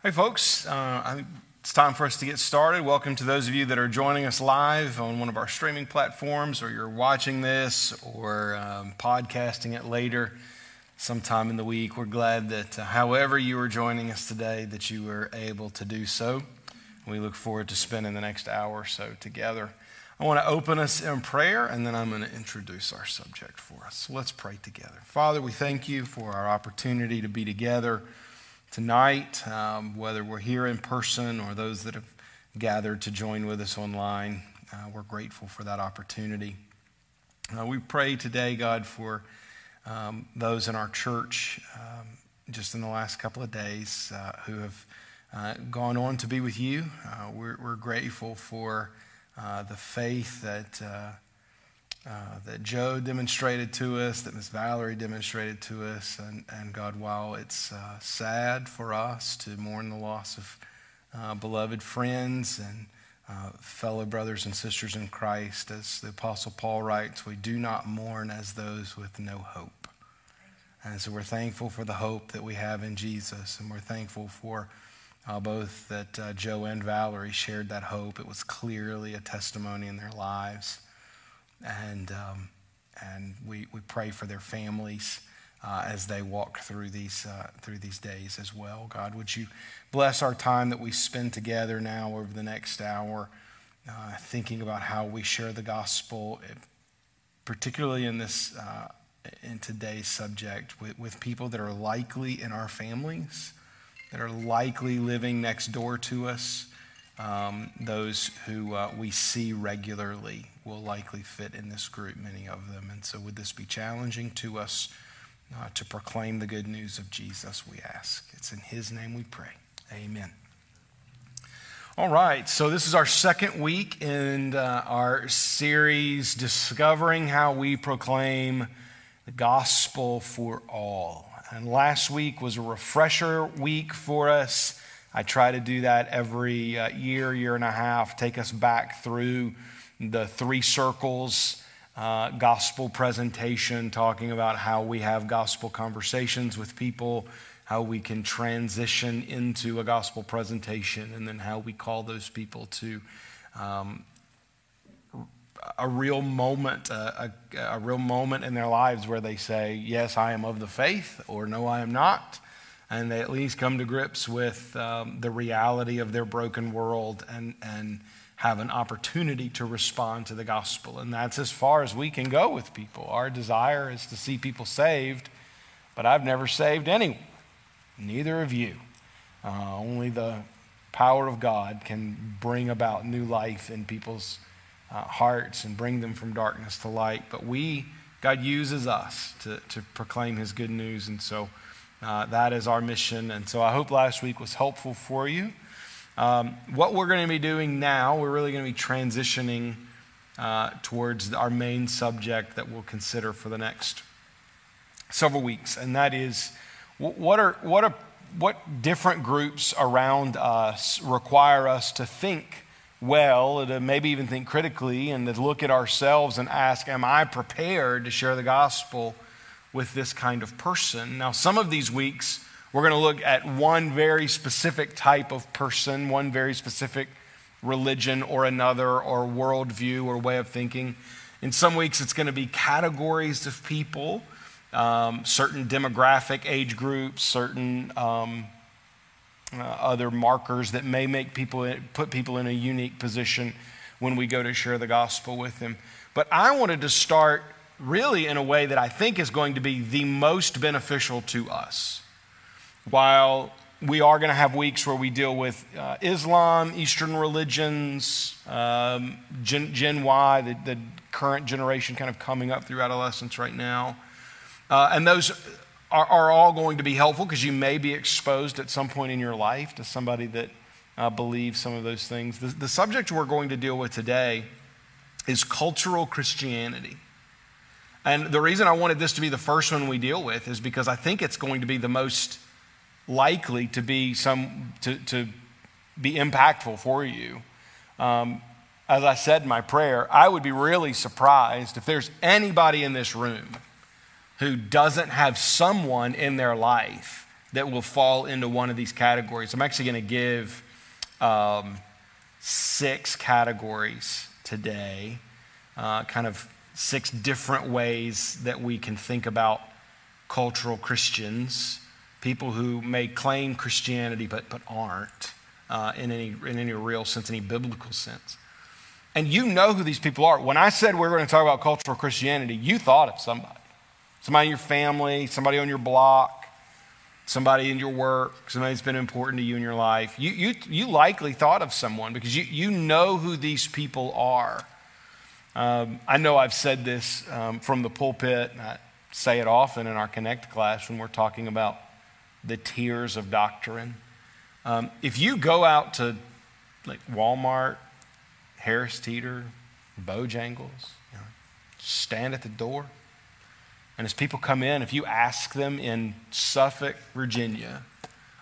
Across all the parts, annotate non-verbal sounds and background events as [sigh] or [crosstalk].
Hey, folks. Uh, it's time for us to get started. Welcome to those of you that are joining us live on one of our streaming platforms, or you're watching this or um, podcasting it later sometime in the week. We're glad that, uh, however, you are joining us today, that you were able to do so. We look forward to spending the next hour or so together. I want to open us in prayer, and then I'm going to introduce our subject for us. So let's pray together. Father, we thank you for our opportunity to be together tonight, um, whether we're here in person or those that have gathered to join with us online. Uh, we're grateful for that opportunity. Uh, we pray today, God, for um, those in our church um, just in the last couple of days uh, who have uh, gone on to be with you. Uh, we're, we're, grateful for uh, the faith that uh, that Joe demonstrated to us, that Miss Valerie demonstrated to us. And, and God, while it's uh, sad for us to mourn the loss of uh, beloved friends and uh, fellow brothers and sisters in Christ, as the Apostle Paul writes, we do not mourn as those with no hope. And so we're thankful for the hope that we have in Jesus, and we're thankful for uh, both that uh, Joe and Valerie shared that hope. It was clearly a testimony in their lives and, um, and we, we pray for their families uh, as they walk through these, uh, through these days as well. God, would you bless our time that we spend together now over the next hour, uh, thinking about how we share the gospel, particularly in this uh, in today's subject with, with people that are likely in our families, that are likely living next door to us, um, those who uh, we see regularly will likely fit in this group, many of them. And so, would this be challenging to us uh, to proclaim the good news of Jesus, we ask? It's in His name we pray. Amen. All right, so this is our second week in uh, our series, Discovering How We Proclaim the Gospel for All. And last week was a refresher week for us. I try to do that every uh, year, year and a half, take us back through the three circles uh, gospel presentation, talking about how we have gospel conversations with people, how we can transition into a gospel presentation, and then how we call those people to um, a real moment, a, a, a, real moment in their lives where they say, Yes, I am of the faith, or No, I am not. And they at least come to grips with um, the reality of their broken world and, and have an opportunity to respond to the gospel. And that's as far as we can go with people. Our desire is to see people saved, but I've never saved anyone, neither of you. Uh, only the power of God can bring about new life in people's uh, hearts and bring them from darkness to light. But we, God uses us to, to proclaim his good news. And so uh, that is our mission. And so I hope last week was helpful for you. Um, what we're going to be doing now, we're really going to be transitioning uh, towards our main subject that we'll consider for the next several weeks, and that is what are what are what different groups around us require us to think well, to maybe even think critically, and to look at ourselves and ask, Am I prepared to share the gospel with this kind of person? Now, some of these weeks, we're going to look at one very specific type of person, one very specific religion or another, or worldview or way of thinking. In some weeks, it's going to be categories of people, um, certain demographic age groups, certain um, uh, other markers that may make people put people in a unique position when we go to share the gospel with them. But I wanted to start really in a way that I think is going to be the most beneficial to us while we are going to have weeks where we deal with uh, Islam, Eastern religions, um, Gen, Gen, Y, the, the, current generation kind of coming up through adolescence right now. Uh, and those are, are, all going to be helpful because you may be exposed at some point in your life to somebody that uh, believes some of those things. The, the subject we're going to deal with today is cultural Christianity. And the reason I wanted this to be the first one we deal with is because I think it's going to be the most likely to be some to, to be impactful for you. Um, as I said in my prayer, I would be really surprised if there's anybody in this room who doesn't have someone in their life that will fall into one of these categories. I'm actually going to give um, six categories today, uh, kind of six different ways that we can think about cultural Christians, people who may claim Christianity but, but aren't uh, in, any, in any real sense, any biblical sense. And you know who these people are. When I said we are going to talk about cultural Christianity, you thought of somebody. Somebody in your family, somebody on your block, somebody in your work, somebody that's been important to you in your life. You, you, you likely thought of someone because you, you know who these people are. Um, I know I've said this um, from the pulpit, and I say it often in our Connect class when we're talking about the tiers of doctrine. Um, if you go out to like Walmart, Harris Teeter, Bojangles, you know, stand at the door, and as people come in, if you ask them in Suffolk, Virginia,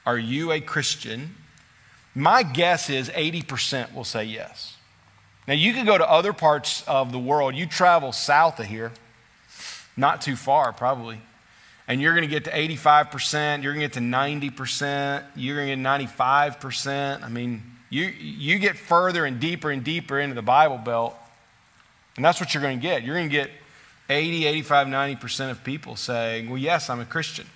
are you a Christian? My guess is 80% will say yes. Now, you could go to other parts of the world. You travel south of here, not too far, probably, and you're going to get to 85%, you're going to get to 90%, you're going to get 95%. I mean, you, you get further and deeper and deeper into the Bible Belt, and that's what you're going to get. You're going to get 80, 85, 90% of people saying, Well, yes, I'm a Christian.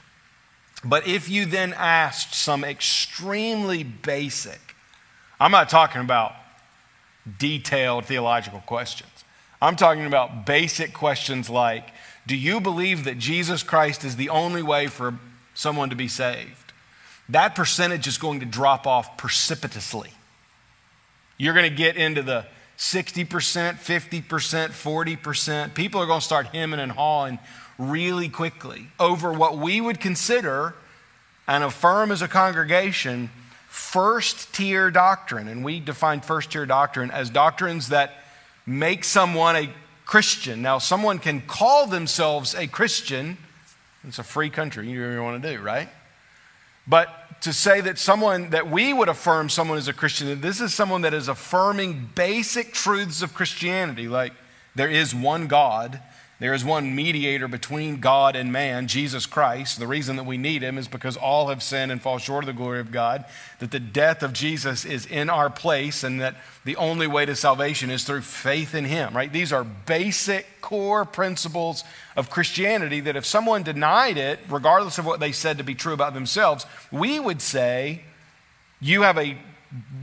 But if you then asked some extremely basic, I'm not talking about detailed theological questions. I'm talking about basic questions like Do you believe that Jesus Christ is the only way for someone to be saved? That percentage is going to drop off precipitously. You're going to get into the 60%, 50%, 40%. People are going to start hemming and hawing really quickly over what we would consider and affirm as a congregation first tier doctrine. And we define first tier doctrine as doctrines that make someone a Christian. Now, someone can call themselves a Christian. It's a free country. You do whatever you want to do, right? But to say that someone, that we would affirm someone is a Christian, this is someone that is affirming basic truths of Christianity, like there is one God, there is one mediator between God and man, Jesus Christ. The reason that we need him is because all have sinned and fall short of the glory of God, that the death of Jesus is in our place, and that the only way to salvation is through faith in him, right? These are basic core principles of Christianity that if someone denied it, regardless of what they said to be true about themselves, we would say, you have a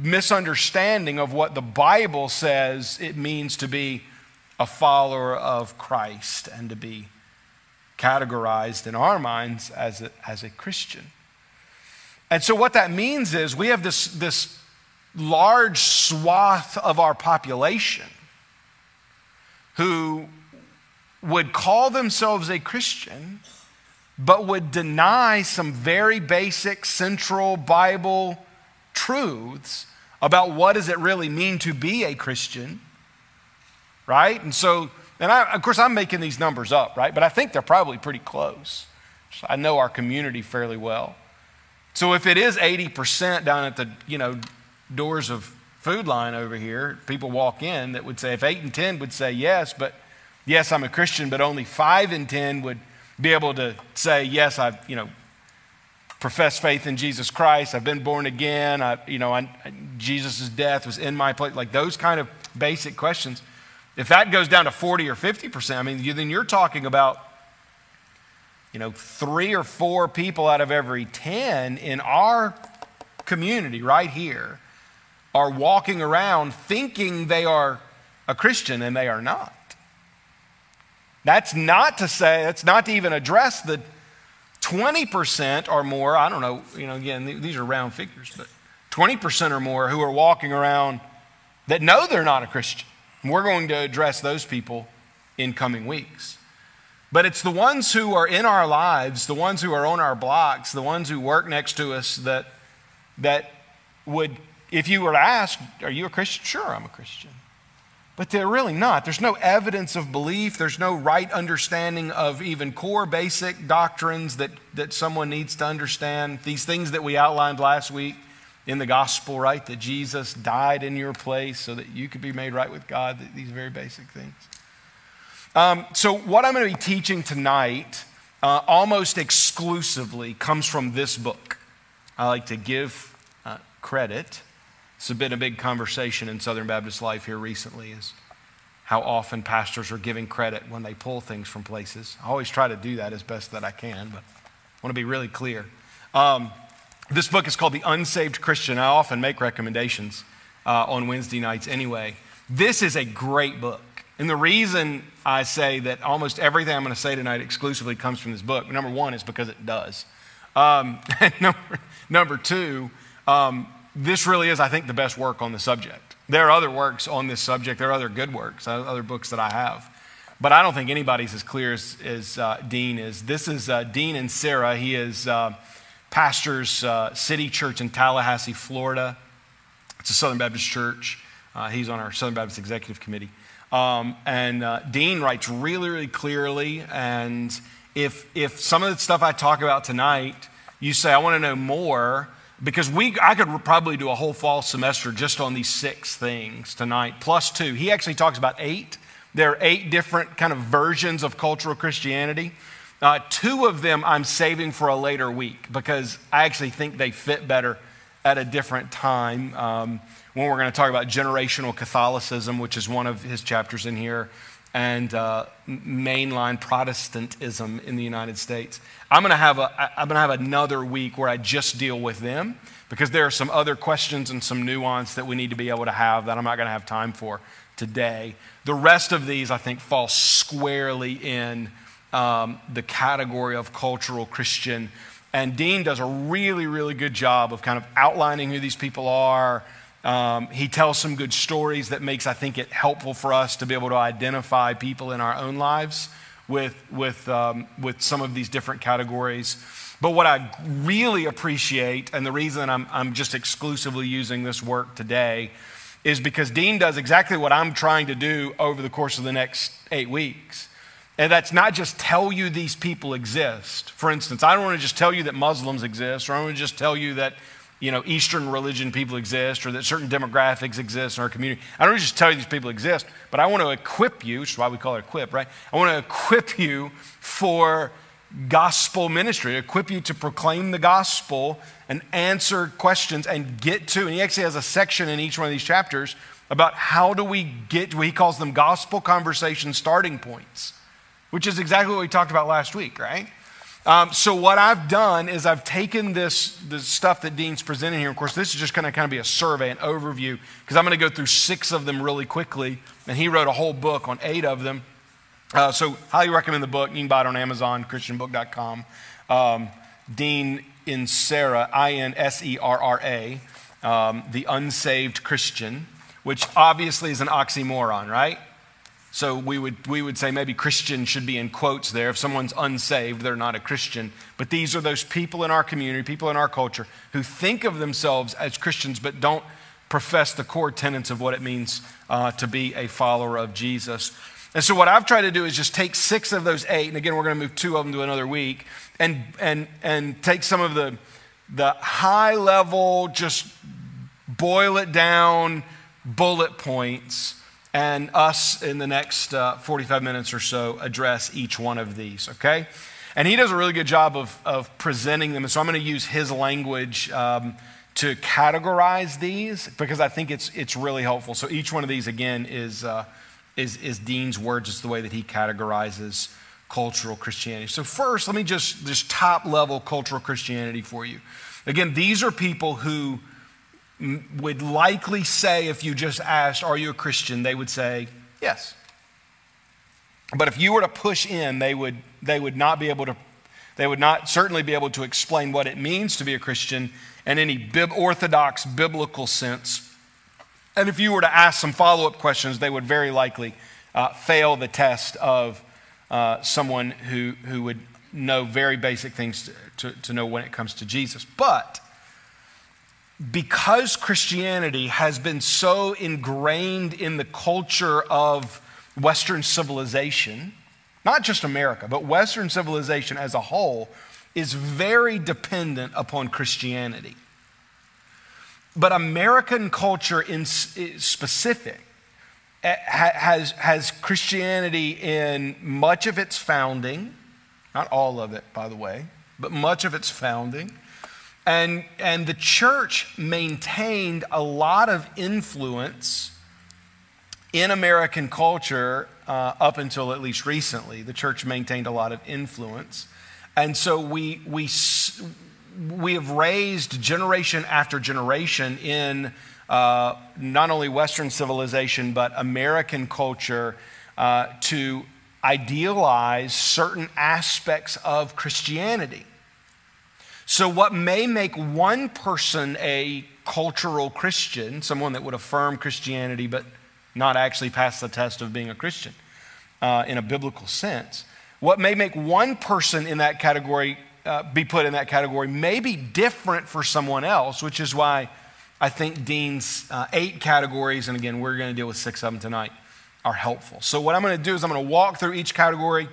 misunderstanding of what the Bible says it means to be a follower of Christ and to be categorized in our minds as a, as a Christian. And so, what that means is we have this, this large swath of our population who would call themselves a Christian, but would deny some very basic central Bible truths about what does it really mean to be a Christian right? And so, and I, of course, I'm making these numbers up, right? But I think they're probably pretty close. I know our community fairly well. So if it is 80% down at the, you know, doors of Food Lion over here, people walk in that would say, if 8 and 10 would say yes, but yes, I'm a Christian, but only 5 and 10 would be able to say, yes, I've, you know, professed faith in Jesus Christ. I've been born again. I, you know, Jesus' death was in my place. Like those kind of basic questions. If that goes down to 40 or 50%, I mean, then you're talking about, you know, three or four people out of every 10 in our community right here are walking around thinking they are a Christian and they are not. That's not to say, that's not to even address the 20% or more, I don't know, you know, again, these are round figures, but 20% or more who are walking around that know they're not a Christian. We're going to address those people in coming weeks. But it's the ones who are in our lives, the ones who are on our blocks, the ones who work next to us that, that would, if you were to ask, Are you a Christian? Sure, I'm a Christian. But they're really not. There's no evidence of belief. There's no right understanding of even core basic doctrines that, that someone needs to understand. These things that we outlined last week in the gospel, right? That Jesus died in your place so that you could be made right with God, these very basic things. Um, so, what I'm going to be teaching tonight uh, almost exclusively comes from this book. I like to give uh, credit. It's been a big conversation in Southern Baptist life here recently is how often pastors are giving credit when they pull things from places. I always try to do that as best that I can, but I want to be really clear. Um, this book is called The Unsaved Christian. I often make recommendations uh, on Wednesday nights anyway. This is a great book. And the reason I say that almost everything I'm going to say tonight exclusively comes from this book, number one, is because it does. Um, [laughs] number, number two, um, this really is, I think, the best work on the subject. There are other works on this subject, there are other good works, other books that I have. But I don't think anybody's as clear as, as uh, Dean is. This is uh, Dean Inserra. He is uh, pastors uh, City Church in Tallahassee, Florida. It's a Southern Baptist church. Uh, he's on our Southern Baptist Executive Committee. Um, and uh, Dean writes really, really clearly. And if, if some of the stuff I talk about tonight, you say, I want to know more, because we, I could probably do a whole fall semester just on these six things tonight, plus two. He actually talks about eight. There are eight different kind of versions of cultural Christianity. Uh, two of them I'm saving for a later week because I actually think they fit better at a different time. Um, when we're going to talk about generational Catholicism, which is one of his chapters in here, and uh, mainline Protestantism in the United States. I'm going to have a I'm going to have another week where I just deal with them because there are some other questions and some nuance that we need to be able to have that I'm not going to have time for today. The rest of these, I think, fall squarely in um, the category of cultural Christian. And Dean does a really, really good job of kind of outlining who these people are, um, he tells some good stories that makes, I think, it helpful for us to be able to identify people in our own lives with, with, um, with some of these different categories. But what I really appreciate, and the reason I'm, I'm just exclusively using this work today, is because Dean does exactly what I'm trying to do over the course of the next eight weeks. And that's not just tell you these people exist. For instance, I don't want to just tell you that Muslims exist, or I want to just tell you that you know, Eastern religion people exist or that certain demographics exist in our community. I don't just tell you these people exist, but I want to equip you, which is why we call it equip, right? I want to equip you for gospel ministry, equip you to proclaim the gospel and answer questions and get to. And he actually has a section in each one of these chapters about how do we get, he calls them gospel conversation starting points, which is exactly what we talked about last week, right? Um, so what I've done is I've taken this, this stuff that Dean's presenting here. Of course, this is just going to kind of be a survey, an overview, because I'm going to go through six of them really quickly. And he wrote a whole book on eight of them. Uh, so highly recommend the book. You can buy it on Amazon, christianbook.com. Um, Dean Inserra, I-N-S-E-R-R-A, um, The Unsaved Christian, which obviously is an oxymoron, right? So we would, we would say maybe Christian should be in quotes there. If someone's unsaved, they're not a Christian. But these are those people in our community, people in our culture, who think of themselves as Christians but don't profess the core tenets of what it means uh, to be a follower of Jesus. And so what I've tried to do is just take six of those eight, and again, we're going to move two of them to another week, and, and, and take some of the, the high level, just boil it down bullet points and us in the next uh, 45 minutes or so address each one of these, okay? And he does a really good job of, of presenting them. And so I'm going to use his language um, to categorize these because I think it's, it's really helpful. So each one of these, again, is, uh, is, is Dean's words. It's the way that he categorizes cultural Christianity. So, first, let me just, just top level cultural Christianity for you. Again, these are people who would likely say, if you just asked, Are you a Christian? they would say, Yes. But if you were to push in, they would, they would not be able to, they would not certainly be able to explain what it means to be a Christian in any bib- orthodox biblical sense. And if you were to ask some follow up questions, they would very likely uh, fail the test of uh, someone who, who would know very basic things to, to, to know when it comes to Jesus. But because Christianity has been so ingrained in the culture of Western civilization, not just America, but Western civilization as a whole, is very dependent upon Christianity. But American culture in specific eh, has, has Christianity in much of its founding, not all of it, by the way, but much of its founding. And, and the church maintained a lot of influence in American culture uh, up until at least recently. The church maintained a lot of influence. And so we, we, we have raised generation after generation in uh, not only Western civilization, but American culture uh, to idealize certain aspects of Christianity. So, what may make one person a cultural Christian, someone that would affirm Christianity but not actually pass the test of being a Christian uh, in a biblical sense, what may make one person in that category uh, be put in that category may be different for someone else, which is why I think Dean's uh, eight categories, and again, we're going to deal with six of them tonight, are helpful. So, what I'm going to do is I'm going to walk through each category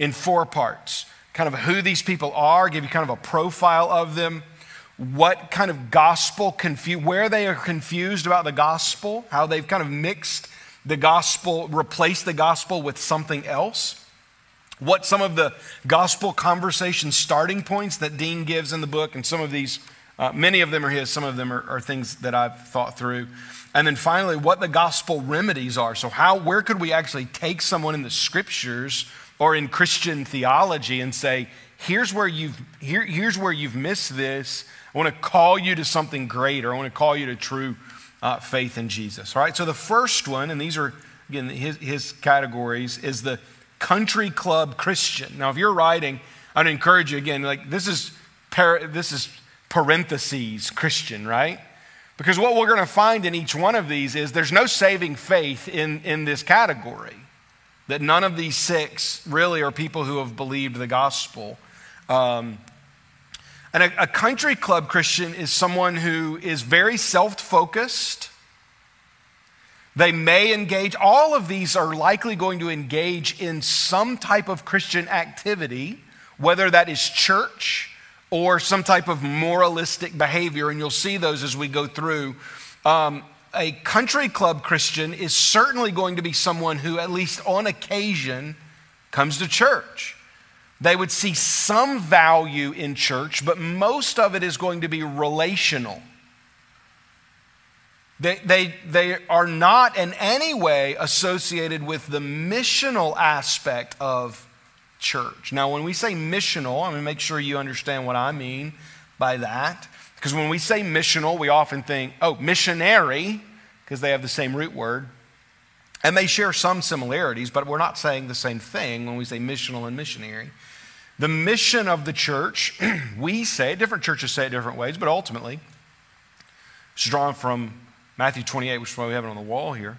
in four parts kind of who these people are, give you kind of a profile of them, what kind of gospel confuse, where they are confused about the gospel, how they've kind of mixed the gospel, replaced the gospel with something else what some of the gospel conversation starting points that Dean gives in the book, and some of these, uh, many of them are his, some of them are, are, things that I've thought through. And then finally, what the gospel remedies are. So, how, where could we actually take someone in the scriptures or in Christian theology and say, here's where you've, here, here's where you've missed this. I want to call you to something greater. I want to call you to true uh, faith in Jesus. All right, so the first one, and these are, again, his, his categories, is the country club Christian. Now, if you're writing, I'd encourage you again, like this is, par- this is parentheses Christian, right? Because what we're going to find in each one of these is there's no saving faith in, in this category. That none of these six really are people who have believed the gospel. Um, and a, a country club Christian is someone who is very self focused they may engage, all of these are likely going to engage in some type of Christian activity, whether that is church or some type of moralistic behavior, and you'll see those as we go through. Um, a country club Christian is certainly going to be someone who, at least on occasion, comes to church. They would see some value in church, but most of it is going to be relational. They, they, they are not in any way associated with the missional aspect of church. Now, when we say missional, I'm going to make sure you understand what I mean by that. Because when we say missional, we often think, oh, missionary, because they have the same root word. And they share some similarities, but we're not saying the same thing when we say missional and missionary. The mission of the church, [clears throat] we say, different churches say it different ways, but ultimately, it's drawn from Matthew 28, which is why we have it on the wall here,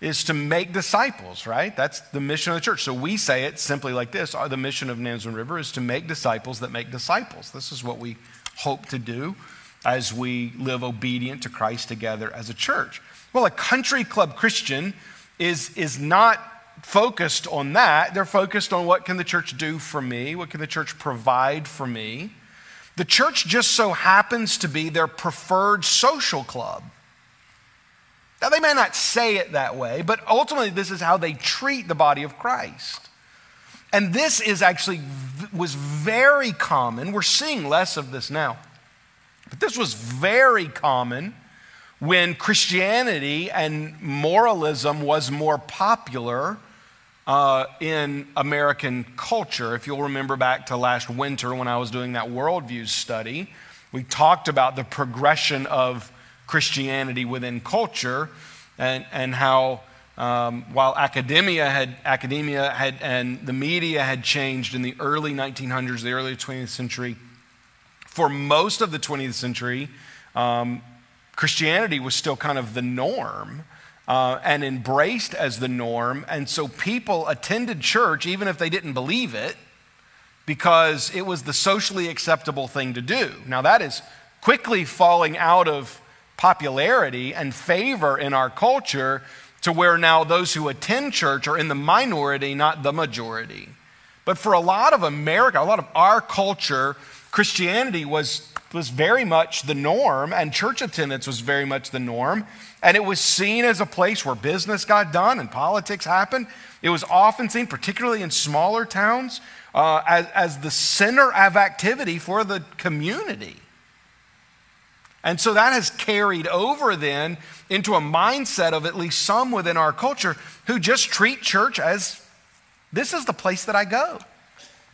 is to make disciples, right? That's the mission of the church. So we say it simply like this oh, the mission of Nansemond River is to make disciples that make disciples. This is what we hope to do as we live obedient to Christ together as a church. Well, a country club Christian is, is not focused on that. They're focused on what can the church do for me? What can the church provide for me? The church just so happens to be their preferred social club. Now, they may not say it that way, but ultimately, this is how they treat the body of Christ. And this is actually was very common. We're seeing less of this now. But this was very common when Christianity and moralism was more popular uh, in American culture. If you'll remember back to last winter when I was doing that worldview study, we talked about the progression of Christianity within culture and, and how um, while academia had, academia had, and the media had changed in the early 1900s, the early 20th century, for most of the 20th century, um, Christianity was still kind of the norm. Uh, and embraced as the norm. And so people attended church even if they didn't believe it because it was the socially acceptable thing to do. Now, that is quickly falling out of popularity and favor in our culture to where now those who attend church are in the minority, not the majority. But for a lot of America, a lot of our culture, Christianity was was very much the norm, and church attendance was very much the norm. And it was seen as a place where business got done and politics happened. It was often seen, particularly in smaller towns, uh, as, as the center of activity for the community. And so that has carried over then into a mindset of at least some within our culture who just treat church as this is the place that I go.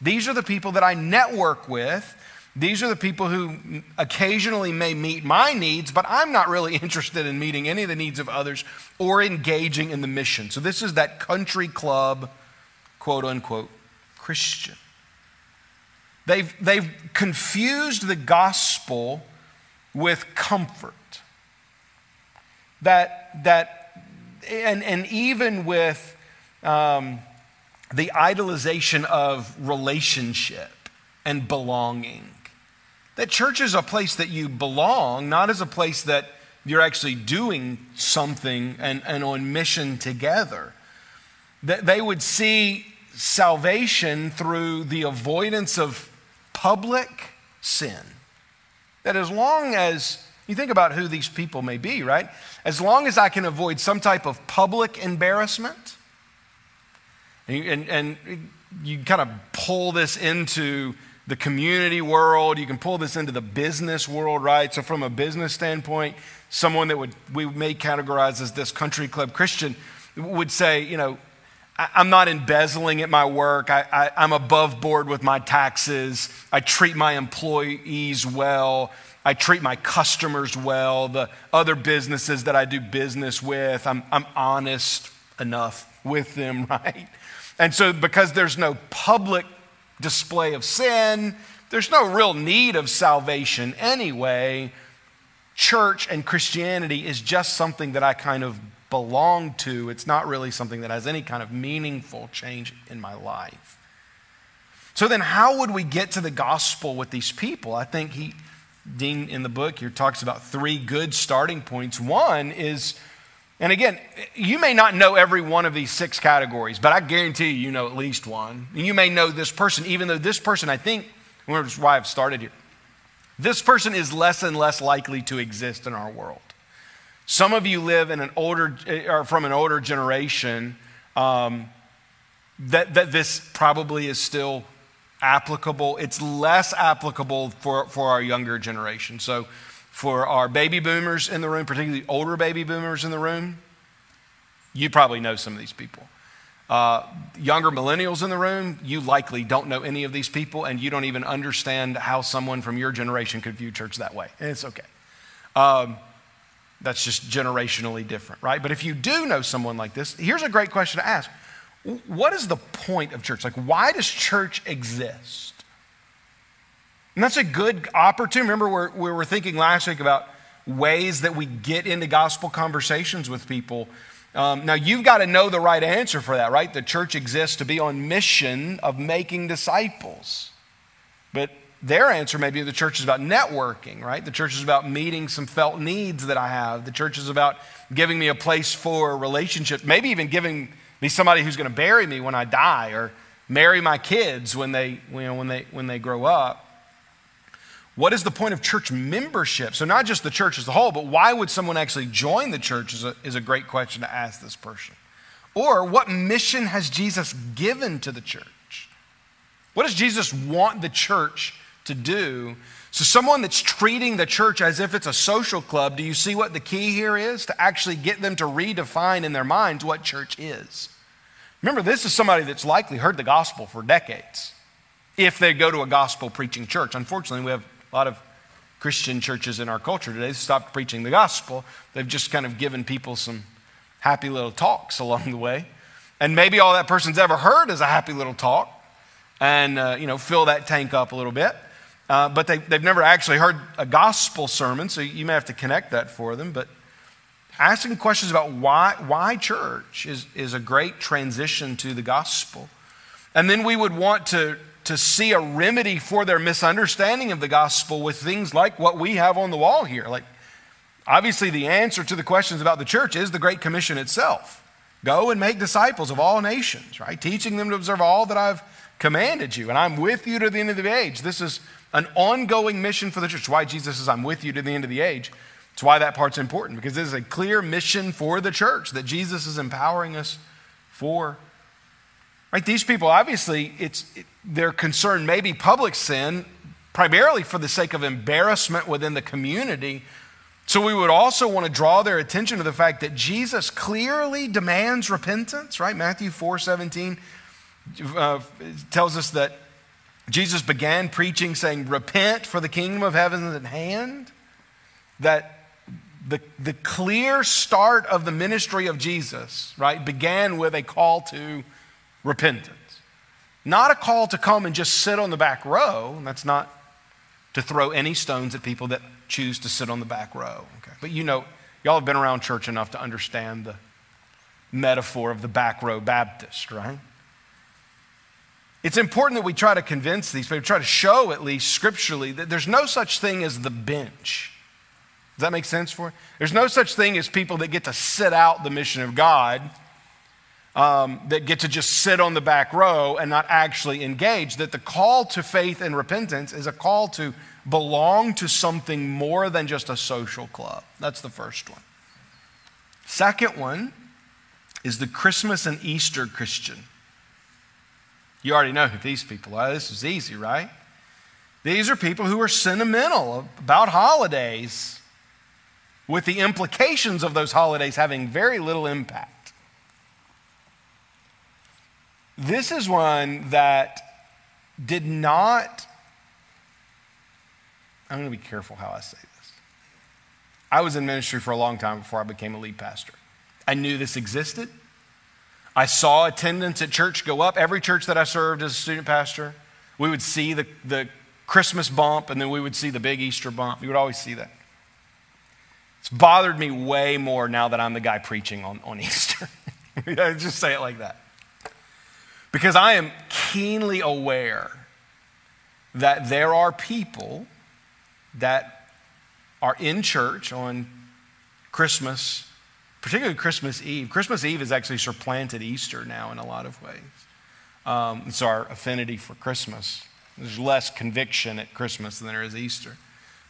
These are the people that I network with. These are the people who occasionally may meet my needs, but I'm not really [laughs] interested in meeting any of the needs of others or engaging in the mission. So, this is that country club, quote unquote, Christian. They've, they've confused the gospel with comfort. That, that and, and even with um, the idolization of relationship and belonging. That church is a place that you belong, not as a place that you're actually doing something and, and on mission together. That they would see salvation through the avoidance of public sin. That as long as you think about who these people may be, right? As long as I can avoid some type of public embarrassment, and, and, and you kind of pull this into the community world, you can pull this into the business world, right? So, from a business standpoint, someone that would we may categorize as this country club Christian would say, you know, I'm not embezzling at my work. I, am above board with my taxes. I treat my employees well. I treat my customers well. The other businesses that I do business with, I'm, I'm honest enough with them, [laughs] right? And so, because there's no public display of sin, there's no real need of salvation anyway. Church and Christianity is just something that I kind of belong to. It's not really something that has any kind of meaningful change in my life. So, then how would we get to the gospel with these people? I think he, Dean in the book here talks about three good starting points. One is and again, you may not know every one of these six categories, but I guarantee you, you know at least one. And you may know this person, even though this person, I think, which is why I've started here, this person is less and less likely to exist in our world. Some of you live in an older, or from an older generation um, that, that this probably is still applicable. It's less applicable for, for our younger generation. So, for our baby boomers in the room, particularly older baby boomers in the room, you probably know some of these people. Uh, younger millennials in the room, you likely don't know any of these people, and you don't even understand how someone from your generation could view church that way. And it's okay. Um, that's just generationally different, right? But if you do know someone like this, here's a great question to ask What is the point of church? Like, why does church exist? And that's a good opportunity. Remember, we were thinking last week about ways that we get into gospel conversations with people. Um, now, you've got to know the right answer for that, right? The church exists to be on mission of making disciples. But their answer may be the church is about networking, right? The church is about meeting some felt needs that I have. The church is about giving me a place for relationship, maybe even giving me somebody who's going to bury me when I die or marry my kids when they, you know, when they, when they grow up. What is the point of church membership? So, not just the church as a whole, but why would someone actually join the church is a, is a great question to ask this person. Or, what mission has Jesus given to the church? What does Jesus want the church to do? So, someone that's treating the church as if it's a social club, do you see what the key here is? To actually get them to redefine in their minds what church is. Remember, this is somebody that's likely heard the gospel for decades if they go to a gospel preaching church. Unfortunately, we have a lot of Christian churches in our culture today stopped preaching the gospel. They've just kind of given people some happy little talks along the way. And maybe all that person's ever heard is a happy little talk and, uh, you know, fill that tank up a little bit. Uh, but they, they've never actually heard a gospel sermon, so you may have to connect that for them. But asking questions about why, why church is, is a great transition to the gospel. And then we would want to to see a remedy for their misunderstanding of the gospel with things like what we have on the wall here. Like, obviously, the answer to the questions about the church is the Great Commission itself go and make disciples of all nations, right? Teaching them to observe all that I've commanded you, and I'm with you to the end of the age. This is an ongoing mission for the church. Why Jesus says, I'm with you to the end of the age. It's why that part's important because this is a clear mission for the church that Jesus is empowering us for. Right? These people, obviously, it's, it, their concern may be public sin, primarily for the sake of embarrassment within the community. So we would also want to draw their attention to the fact that Jesus clearly demands repentance, right? Matthew 4 17 uh, tells us that Jesus began preaching saying, Repent, for the kingdom of heaven is at hand. That the, the clear start of the ministry of Jesus, right, began with a call to repentance. Not a call to come and just sit on the back row. That's not to throw any stones at people that choose to sit on the back row. Okay. But you know, y'all have been around church enough to understand the metaphor of the back row Baptist, right? It's important that we try to convince these people, try to show at least scripturally that there's no such thing as the bench. Does that make sense for you? There's no such thing as people that get to sit out the mission of God, um, that get to just sit on the back row and not actually engage. That the call to faith and repentance is a call to belong to something more than just a social club. That's the first one. Second one is the Christmas and Easter Christian. You already know who these people are. This is easy, right? These are people who are sentimental about holidays with the implications of those holidays having very little impact. This is one that did not, I'm going to be careful how I say this. I was in ministry for a long time before I became a lead pastor. I knew this existed. I saw attendance at church go up. Every church that I served as a student pastor, we would see the, the Christmas bump and then we would see the big Easter bump. You would always see that. It's bothered me way more now that I'm the guy preaching on, on [laughs] Easter. [laughs] Just say it like that. Because I am keenly aware that there are people that are in church on Christmas, particularly Christmas Eve. Christmas Eve has actually supplanted Easter now in a lot of ways. Um, it's our affinity for Christmas. There's less conviction at Christmas than there is Easter.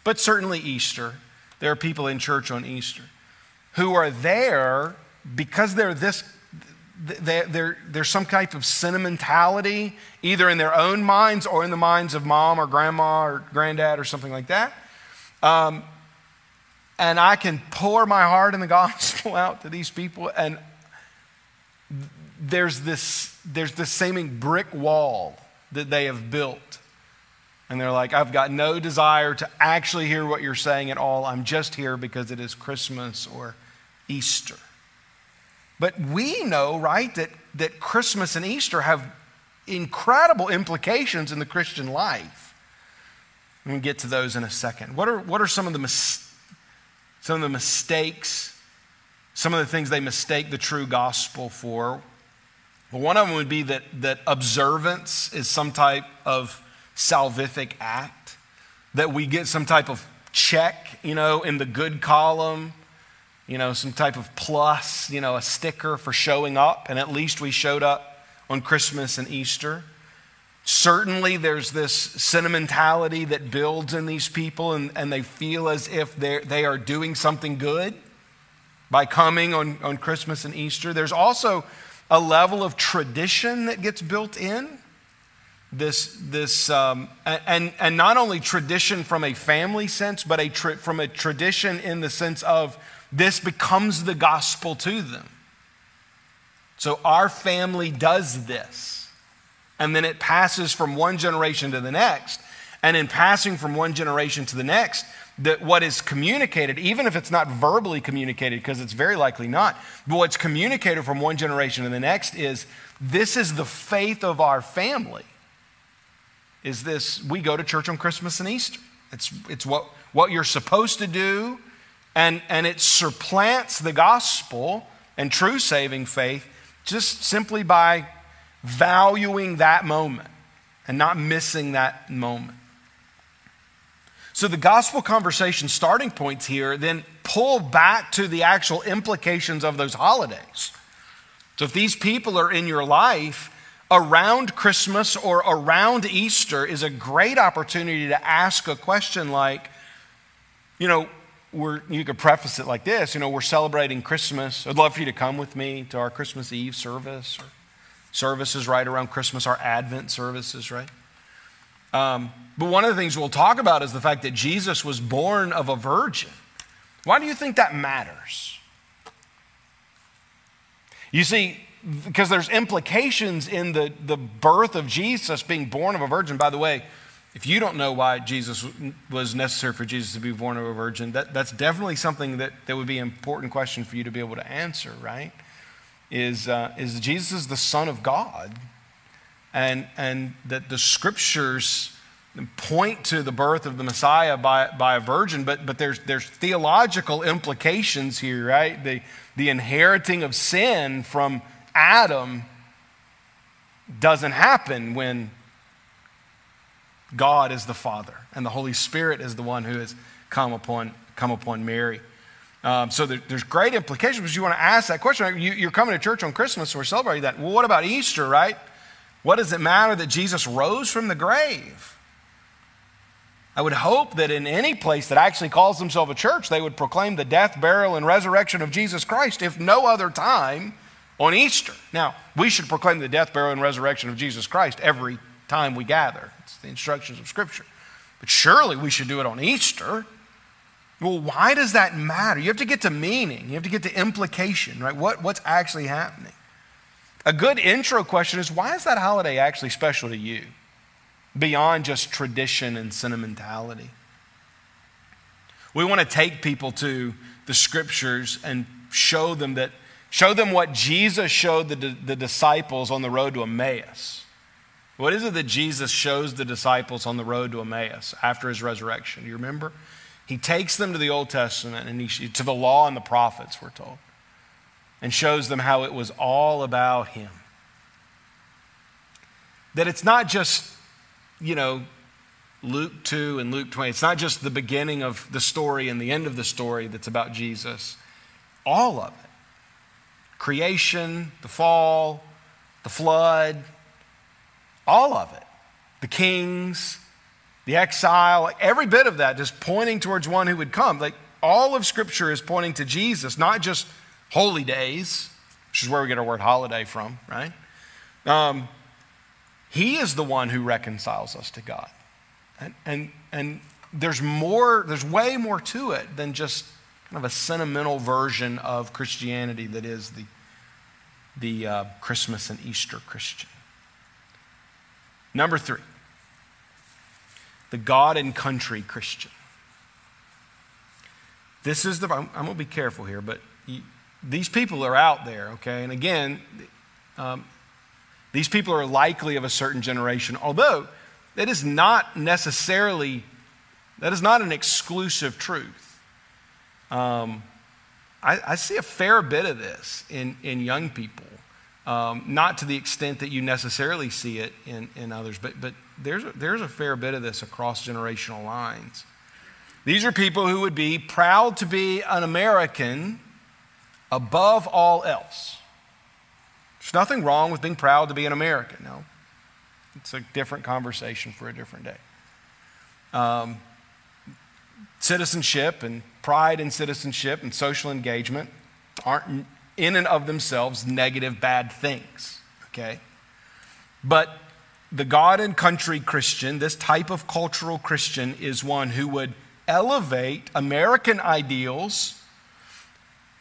But certainly Easter there are people in church on Easter who are there because they're this there's some type of sentimentality, either in their own minds or in the minds of mom or grandma or granddad or something like that. Um, and I can pour my heart in the [laughs] gospel out to these people, and there's this there's this seeming brick wall that they have built and they're like, I've got no desire to actually hear what you're saying at all. I'm just here because it is Christmas or Easter. But we know, right, that, that Christmas and Easter have incredible implications in the Christian life. We'll get to those in a second. What are, what are some, of the mis- some of the mistakes, some of the things they mistake the true gospel for? Well, one of them would be that, that observance is some type of salvific act, that we get some type of check, you know, in the good column, you know, some type of plus, you know, a sticker for showing up, and at least we showed up on Christmas and Easter. Certainly, there's this sentimentality that builds in these people, and, and they feel as if they are doing something good by coming on, on Christmas and Easter. There's also a level of tradition that gets built in this, this um, and, and not only tradition from a family sense, but a tra- from a tradition in the sense of this becomes the gospel to them. So our family does this. And then it passes from one generation to the next. And in passing from one generation to the next, that what is communicated, even if it's not verbally communicated, because it's very likely not, but what's communicated from one generation to the next is this is the faith of our family is this we go to church on Christmas and Easter. It's, it's what, what you're supposed to do, and, and it supplants the gospel and true saving faith just simply by valuing that moment and not missing that moment. So, the gospel conversation starting points here then pull back to the actual implications of those holidays. So, if these people are in your life, around Christmas or around Easter is a great opportunity to ask a question like, you know, we're, you could preface it like this you know, we're celebrating Christmas. I'd love for you to come with me to our Christmas Eve service or services right around Christmas, our Advent services, right? Um, but one of the things we'll talk about is the fact that Jesus was born of a virgin. Why do you think that matters? You see, because there's implications in the, the birth of Jesus being born of a virgin. By the way, if you don't know why Jesus was necessary for Jesus to be born of a virgin, that, that's definitely something that, that would be an important question for you to be able to answer, right? Is, uh, is Jesus the Son of God, and, and that the scriptures point to the birth of the Messiah by, by a virgin, but, but there's, there's theological implications here, right? The, the inheriting of sin from Adam doesn't happen when God is the Father and the Holy Spirit is the one who has come upon, come upon Mary. Um, so there, there's great implications, but you want to ask that question. You, are coming to church on Christmas, we're celebrating that. Well, what about Easter, right? What does it matter that Jesus rose from the grave? I would hope that in any place that actually calls themselves a church, they would proclaim the death, burial, and resurrection of Jesus Christ, if no other time on Easter. Now, we should proclaim the death, burial, and resurrection of Jesus Christ every time we gather. The instructions of Scripture. But surely we should do it on Easter. Well, why does that matter? You have to get to meaning, you have to get to implication, right? What, what's actually happening? A good intro question is why is that holiday actually special to you? Beyond just tradition and sentimentality. We want to take people to the scriptures and show them that show them what Jesus showed the, the disciples on the road to Emmaus. What is it that Jesus shows the disciples on the road to Emmaus after his resurrection? Do you remember? He takes them to the Old Testament and he, to the law and the prophets, we're told, and shows them how it was all about him. That it's not just, you know, Luke 2 and Luke 20. It's not just the beginning of the story and the end of the story that's about Jesus. All of it creation, the fall, the flood, all of it. The kings, the exile, every bit of that just pointing towards one who would come. Like all of Scripture is pointing to Jesus, not just holy days, which is where we get our word holiday from, right? Um, he is the one who reconciles us to God. And, and, and there's more, there's way more to it than just kind of a sentimental version of Christianity that is the, the uh, Christmas and Easter Christian. Number three, the God and country Christian. This is the, I'm, I'm going to be careful here, but you, these people are out there, okay? And again, um, these people are likely of a certain generation, although that is not necessarily, that is not an exclusive truth. Um, I, I, see a fair bit of this in, in young people. Um, not to the extent that you necessarily see it in, in others, but, but there's, a, there's a fair bit of this across generational lines. These are people who would be proud to be an American above all else. There's nothing wrong with being proud to be an American. No, it's a different conversation for a different day. Um, citizenship and pride in citizenship and social engagement aren't in and of themselves negative, bad things, okay? But the God and country Christian, this type of cultural Christian, is one who would elevate American ideals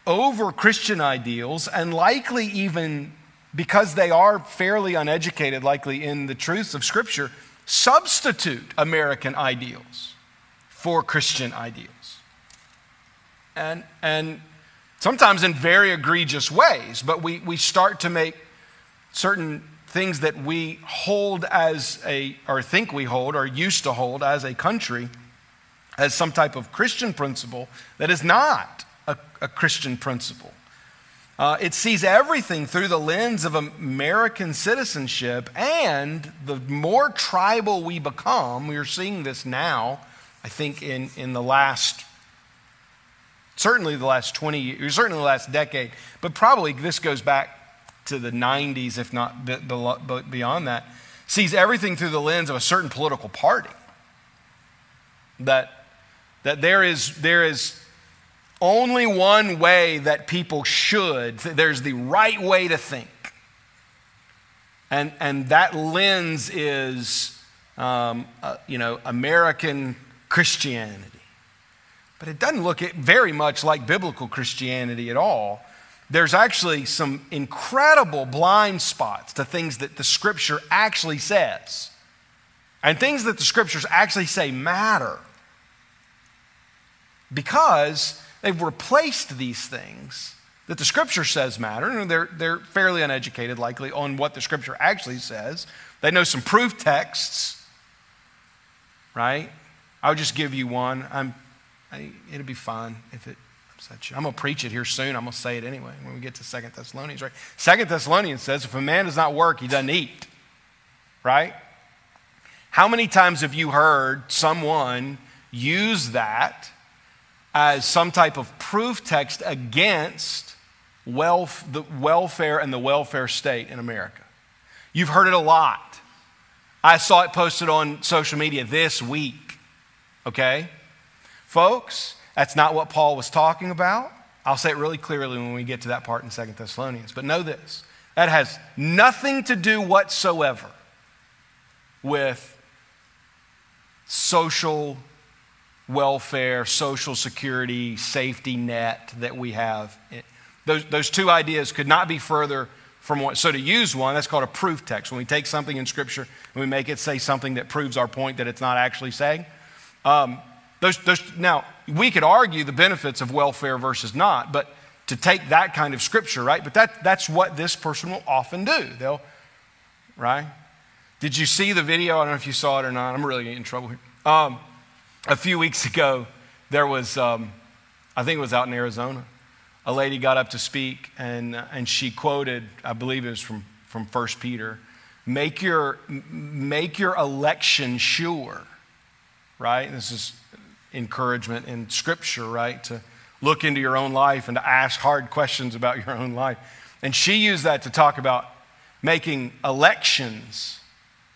over Christian ideals and likely even because they are fairly uneducated, likely in the truths of Scripture, substitute American ideals for Christian ideals. And, and sometimes in very egregious ways, but we, we start to make certain things that we hold as a, or think we hold, or used to hold as a country, as some type of Christian principle that is not a, a Christian principle. Uh, it sees everything through the lens of American citizenship, and the more tribal we become, we are seeing this now, I think, in, in the last certainly the last 20 years, certainly the last decade, but probably this goes back to the 90s, if not beyond that, sees everything through the lens of a certain political party. That, that there, is, there is only one way that people should, there's the right way to think. And, and that lens is, um, uh, you know, American Christianity. But it doesn't look very much like biblical Christianity at all. There's actually some incredible blind spots to things that the scripture actually says. And things that the scriptures actually say matter. Because they've replaced these things that the scripture says matter, and they're, they're fairly uneducated, likely, on what the scripture actually says. They know some proof texts, right? I'll just give you one. I'm, I, it'll be fine if it upsets you. I'm going to preach it here soon. I'm going to say it anyway when we get to Second Thessalonians, right? Second Thessalonians says if a man does not work, he doesn't eat, right? How many times have you heard someone use that as some type of proof text against wealth, the welfare and the welfare state in America. You've heard it a lot. I saw it posted on social media this week. Okay? Folks, that's not what Paul was talking about. I'll say it really clearly when we get to that part in Second Thessalonians. But know this that has nothing to do whatsoever with social welfare, social security, safety net that we have. Those, those two ideas could not be further from one. So, to use one, that's called a proof text. When we take something in Scripture and we make it say something that proves our point that it's not actually saying. Um, those, those, now, we could argue the benefits of welfare versus not, but to take that kind of Scripture, right? But that, that's what this person will often do. They'll, right? Did you see the video? I don't know if you saw it or not. I'm really getting in trouble here. Um, a few weeks ago, there was, um, I think it was out in Arizona, a lady got up to speak and, and she quoted, I believe it was from, from 1 Peter, make your, make your election sure, right? This is encouragement in Scripture, right? To look into your own life and to ask hard questions about your own life. And she used that to talk about making elections,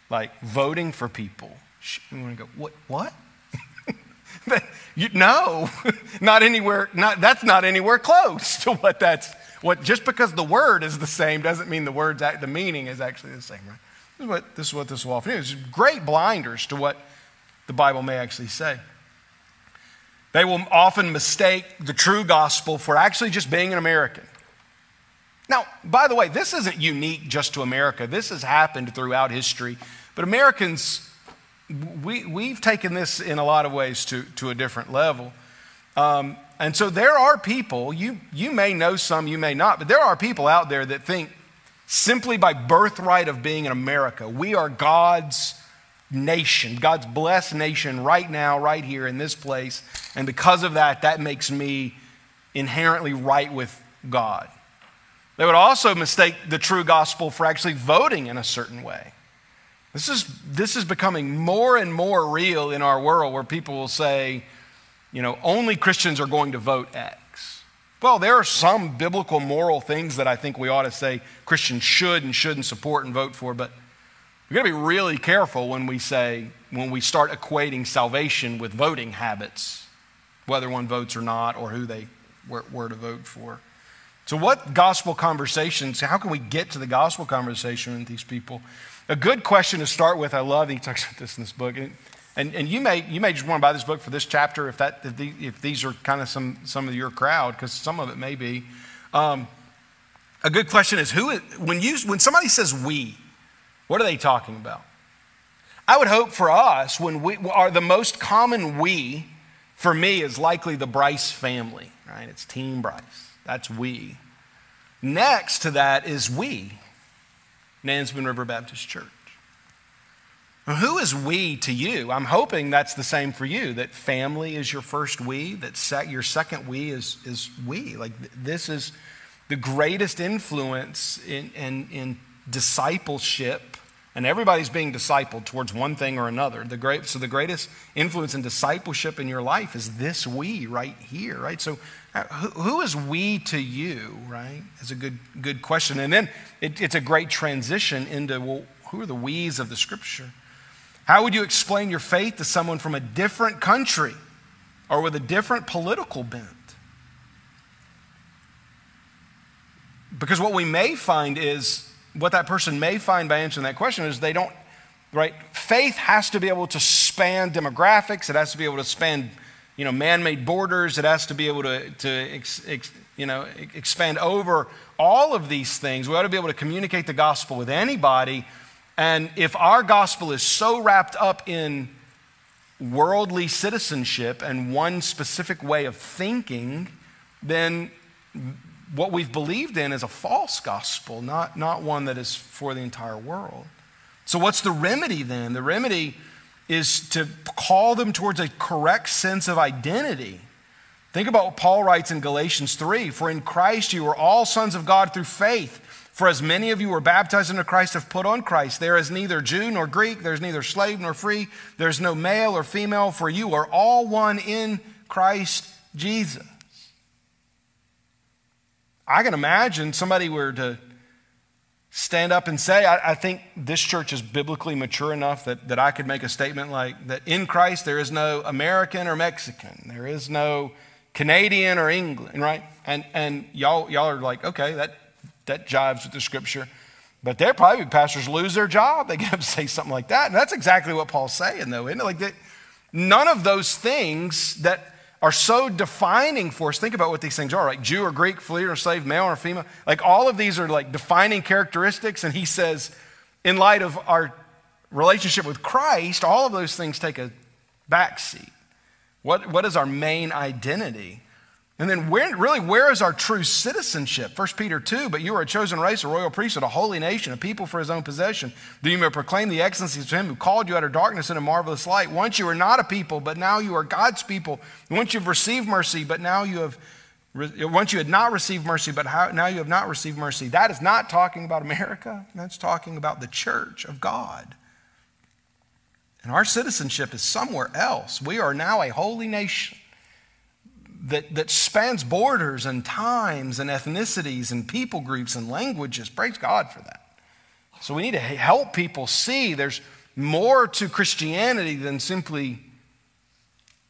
like voting for people. You want to go, what? What? [laughs] you, no, [laughs] not anywhere, not, that's not anywhere close to what that's, what, just because the word is the same doesn't mean the words, the meaning is actually the same, right? This is what this, is what this will often do. is. Great blinders to what the Bible may actually say. They will often mistake the true gospel for actually just being an American. Now, by the way, this isn't unique just to America. This has happened throughout history. But Americans we, we've taken this in a lot of ways to, to a different level. Um, and so there are people, you, you may know some, you may not, but there are people out there that think simply by birthright of being in America, we are God's nation, God's blessed nation right now, right here in this place. And because of that, that makes me inherently right with God. They would also mistake the true gospel for actually voting in a certain way. This is, this is becoming more and more real in our world where people will say, you know, only Christians are going to vote X. Well, there are some biblical moral things that I think we ought to say Christians should and shouldn't support and vote for, but we've got to be really careful when we say, when we start equating salvation with voting habits, whether one votes or not, or who they were, were to vote for. So, what gospel conversations, how can we get to the gospel conversation with these people? A good question to start with, I love, he talks about this in this book. And, and, and you, may, you may just want to buy this book for this chapter if, that, if, the, if these are kind of some, some of your crowd, because some of it may be. Um, a good question is who, when, you, when somebody says we, what are they talking about? I would hope for us, when we are the most common we, for me, is likely the Bryce family, right? It's Team Bryce. That's we. Next to that is we. Nansemond River Baptist Church. Who is we to you? I'm hoping that's the same for you, that family is your first we, that sec- your second we is, is we. Like th- this is the greatest influence in, in, in discipleship, and everybody's being discipled towards one thing or another. The great, so the greatest influence in discipleship in your life is this we right here, right? So uh, who is we to you, right? Is a good, good question. And then it, it's a great transition into, well, who are the we's of the scripture? How would you explain your faith to someone from a different country or with a different political bent? Because what we may find is, what that person may find by answering that question is they don't, right? Faith has to be able to span demographics, it has to be able to span you know, man-made borders. It has to be able to, to ex, ex, you know, expand over all of these things. We ought to be able to communicate the gospel with anybody. And if our gospel is so wrapped up in worldly citizenship and one specific way of thinking, then what we've believed in is a false gospel, not, not one that is for the entire world. So, what's the remedy then? The remedy is to call them towards a correct sense of identity. Think about what Paul writes in Galatians 3 For in Christ you are all sons of God through faith. For as many of you were baptized into Christ have put on Christ. There is neither Jew nor Greek, there's neither slave nor free, there's no male or female, for you are all one in Christ Jesus. I can imagine somebody were to stand up and say, I, I, think this church is biblically mature enough that, that I could make a statement like that in Christ there is no American or Mexican, there is no Canadian or England, right? And, and y'all, y'all are like, okay, that, that jives with the scripture. But they're probably pastors lose their job. They get [laughs] up and say something like that. And that's exactly what Paul's saying, though, isn't it? Like that, none of those things that are so defining for us. Think about what these things are, like Jew or Greek, free or slave, male or female. Like all of these are like defining characteristics. And he says, in light of our relationship with Christ, all of those things take a backseat. What, what is our main identity? And then, where, really, where is our true citizenship? 1 Peter 2 But you are a chosen race, a royal priesthood, a holy nation, a people for his own possession, that you may proclaim the excellencies of him who called you out of darkness into marvelous light. Once you were not a people, but now you are God's people. Once you've received mercy, but now you have, once you had not received mercy, but how, now you have not received mercy. That is not talking about America, that's talking about the church of God. And our citizenship is somewhere else. We are now a holy nation that, that spans borders and times and ethnicities and people groups and languages. Praise God for that. So we need to help people see there's more to Christianity than simply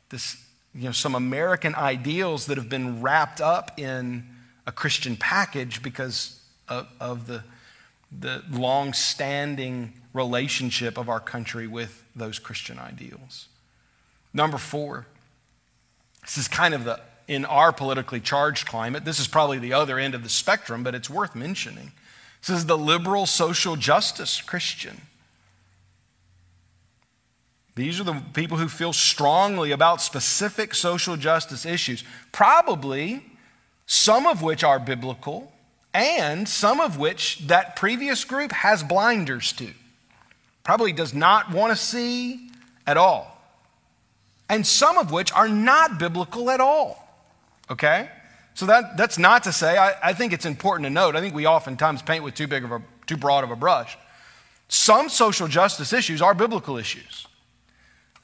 this, you know, some American ideals that have been wrapped up in a Christian package because of, of the, the long standing relationship of our country with those Christian ideals. Number four, this is kind of the, in our politically charged climate, this is probably the other end of the spectrum, but it's worth mentioning. This is the liberal social justice Christian. These are the people who feel strongly about specific social justice issues, probably some of which are biblical, and some of which that previous group has blinders to. Probably does not want to see at all and some of which are not biblical at all. Okay? So that, that's not to say, I, I think it's important to note, I think we oftentimes paint with too big of a, too broad of a brush. Some social justice issues are biblical issues.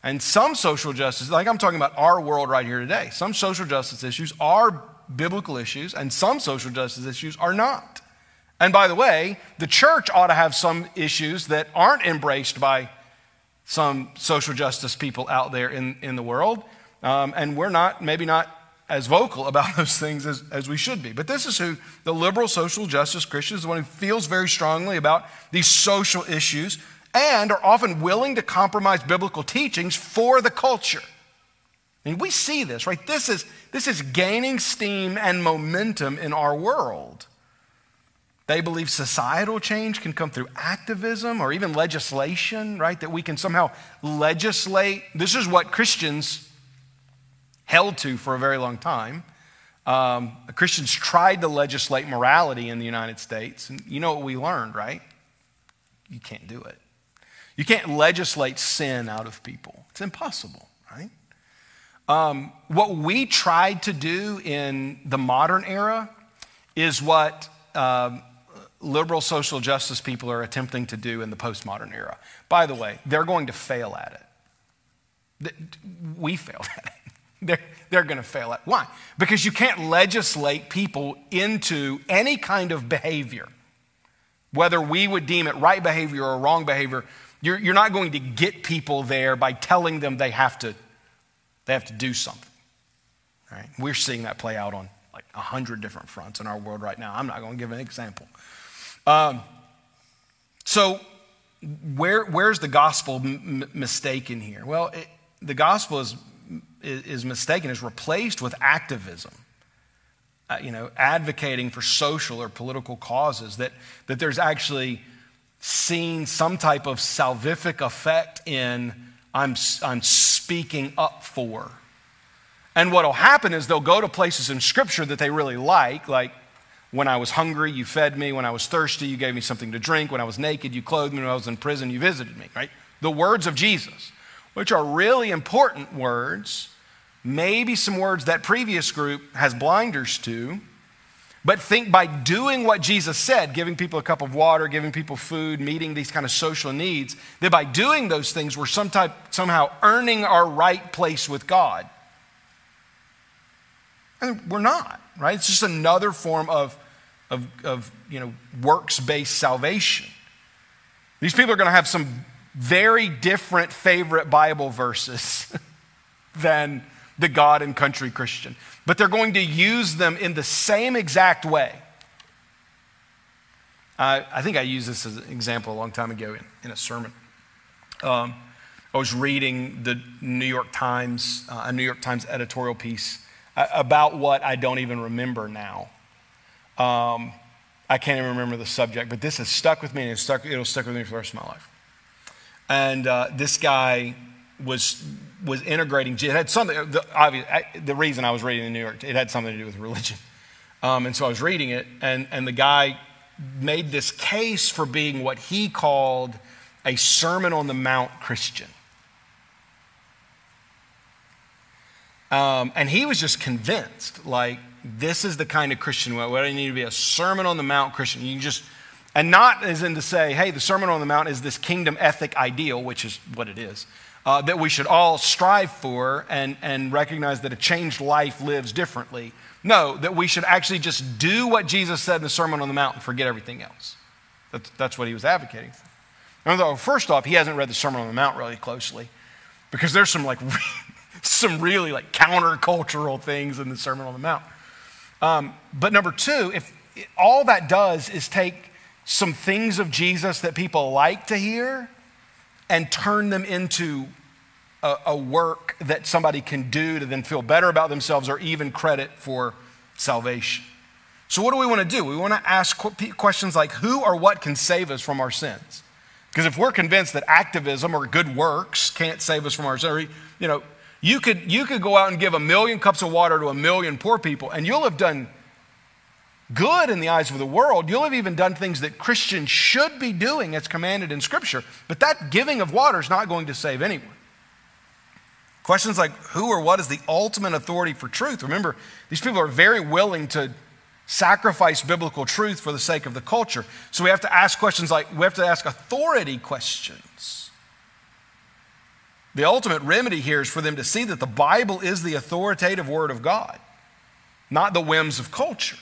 And some social justice, like I'm talking about our world right here today, some social justice issues are biblical issues, and some social justice issues are not. And by the way, the church ought to have some issues that aren't embraced by some social justice people out there in, in the world. Um, and we're not, maybe not as vocal [laughs] about those things as, as we should be. But this is who the liberal social justice Christian is the one who feels very strongly about these social issues and are often willing to compromise biblical teachings for the culture. I mean, we see this, right? This is, this is gaining steam and momentum in our world. They believe societal change can come through activism or even legislation, right? That we can somehow legislate. This is what Christians held to for a very long time. Um, Christians tried to legislate morality in the United States. And you know what we learned, right? You can't do it. You can't legislate sin out of people, it's impossible, right? Um, what we tried to do in the modern era is what um, liberal social justice people are attempting to do in the postmodern era. By the way, they're going to fail at it. We failed at it. [laughs] They're, they're going to fail at. it. Why? Because you can't legislate people into any kind of behavior. Whether we would deem it right behavior or wrong behavior, you're, you're not going to get people there by telling them they have to, they have to do something. Right? We're seeing that play out on like a hundred different fronts in our world right now. I'm not going to give an example. Um, so, where, where's the gospel m- mistaken here? Well, it, the gospel is, is mistaken, is replaced with activism. Uh, you know, advocating for social or political causes, that, that there's actually seen some type of salvific effect in I'm, I'm speaking up for. And what will happen is they'll go to places in Scripture that they really like, like when I was hungry, you fed me. When I was thirsty, you gave me something to drink. When I was naked, you clothed me. When I was in prison, you visited me, right? The words of Jesus, which are really important words, maybe some words that previous group has blinders to, but think by doing what Jesus said, giving people a cup of water, giving people food, meeting these kind of social needs, that by doing those things, we're some type, somehow earning our right place with God. And we're not, right? It's just another form of, of, of you know, works-based salvation. These people are going to have some very different favorite Bible verses [laughs] than the God and country Christian, but they're going to use them in the same exact way. I, I think I used this as an example a long time ago in, in a sermon. Um, I was reading the New York Times, uh, a New York Times editorial piece about what I don't even remember now. Um, I can't even remember the subject, but this has stuck with me and it's stuck, it'll stick with me for the rest of my life. And uh, this guy was, was integrating, it had something, the, obvious, I, the reason I was reading the New York, it had something to do with religion. Um, and so I was reading it, and, and the guy made this case for being what he called a Sermon on the Mount Christian. Um, and he was just convinced, like, this is the kind of Christian. What I need to be a Sermon on the Mount Christian. You just, and not as in to say, hey, the Sermon on the Mount is this kingdom ethic ideal, which is what it is, uh, that we should all strive for and, and recognize that a changed life lives differently. No, that we should actually just do what Jesus said in the Sermon on the Mount and forget everything else. That's, that's what he was advocating for. Now, first off, he hasn't read the Sermon on the Mount really closely because there's some like [laughs] some really like countercultural things in the Sermon on the Mount. Um, but number two, if all that does is take some things of Jesus that people like to hear and turn them into a, a work that somebody can do to then feel better about themselves or even credit for salvation. So, what do we want to do? We want to ask questions like who or what can save us from our sins? Because if we're convinced that activism or good works can't save us from our sins, you know, you could, you could go out and give a million cups of water to a million poor people, and you'll have done good in the eyes of the world. You'll have even done things that Christians should be doing as commanded in Scripture. But that giving of water is not going to save anyone. Questions like who or what is the ultimate authority for truth? Remember, these people are very willing to sacrifice biblical truth for the sake of the culture. So we have to ask questions like we have to ask authority questions. The ultimate remedy here is for them to see that the Bible is the authoritative Word of God, not the whims of culture.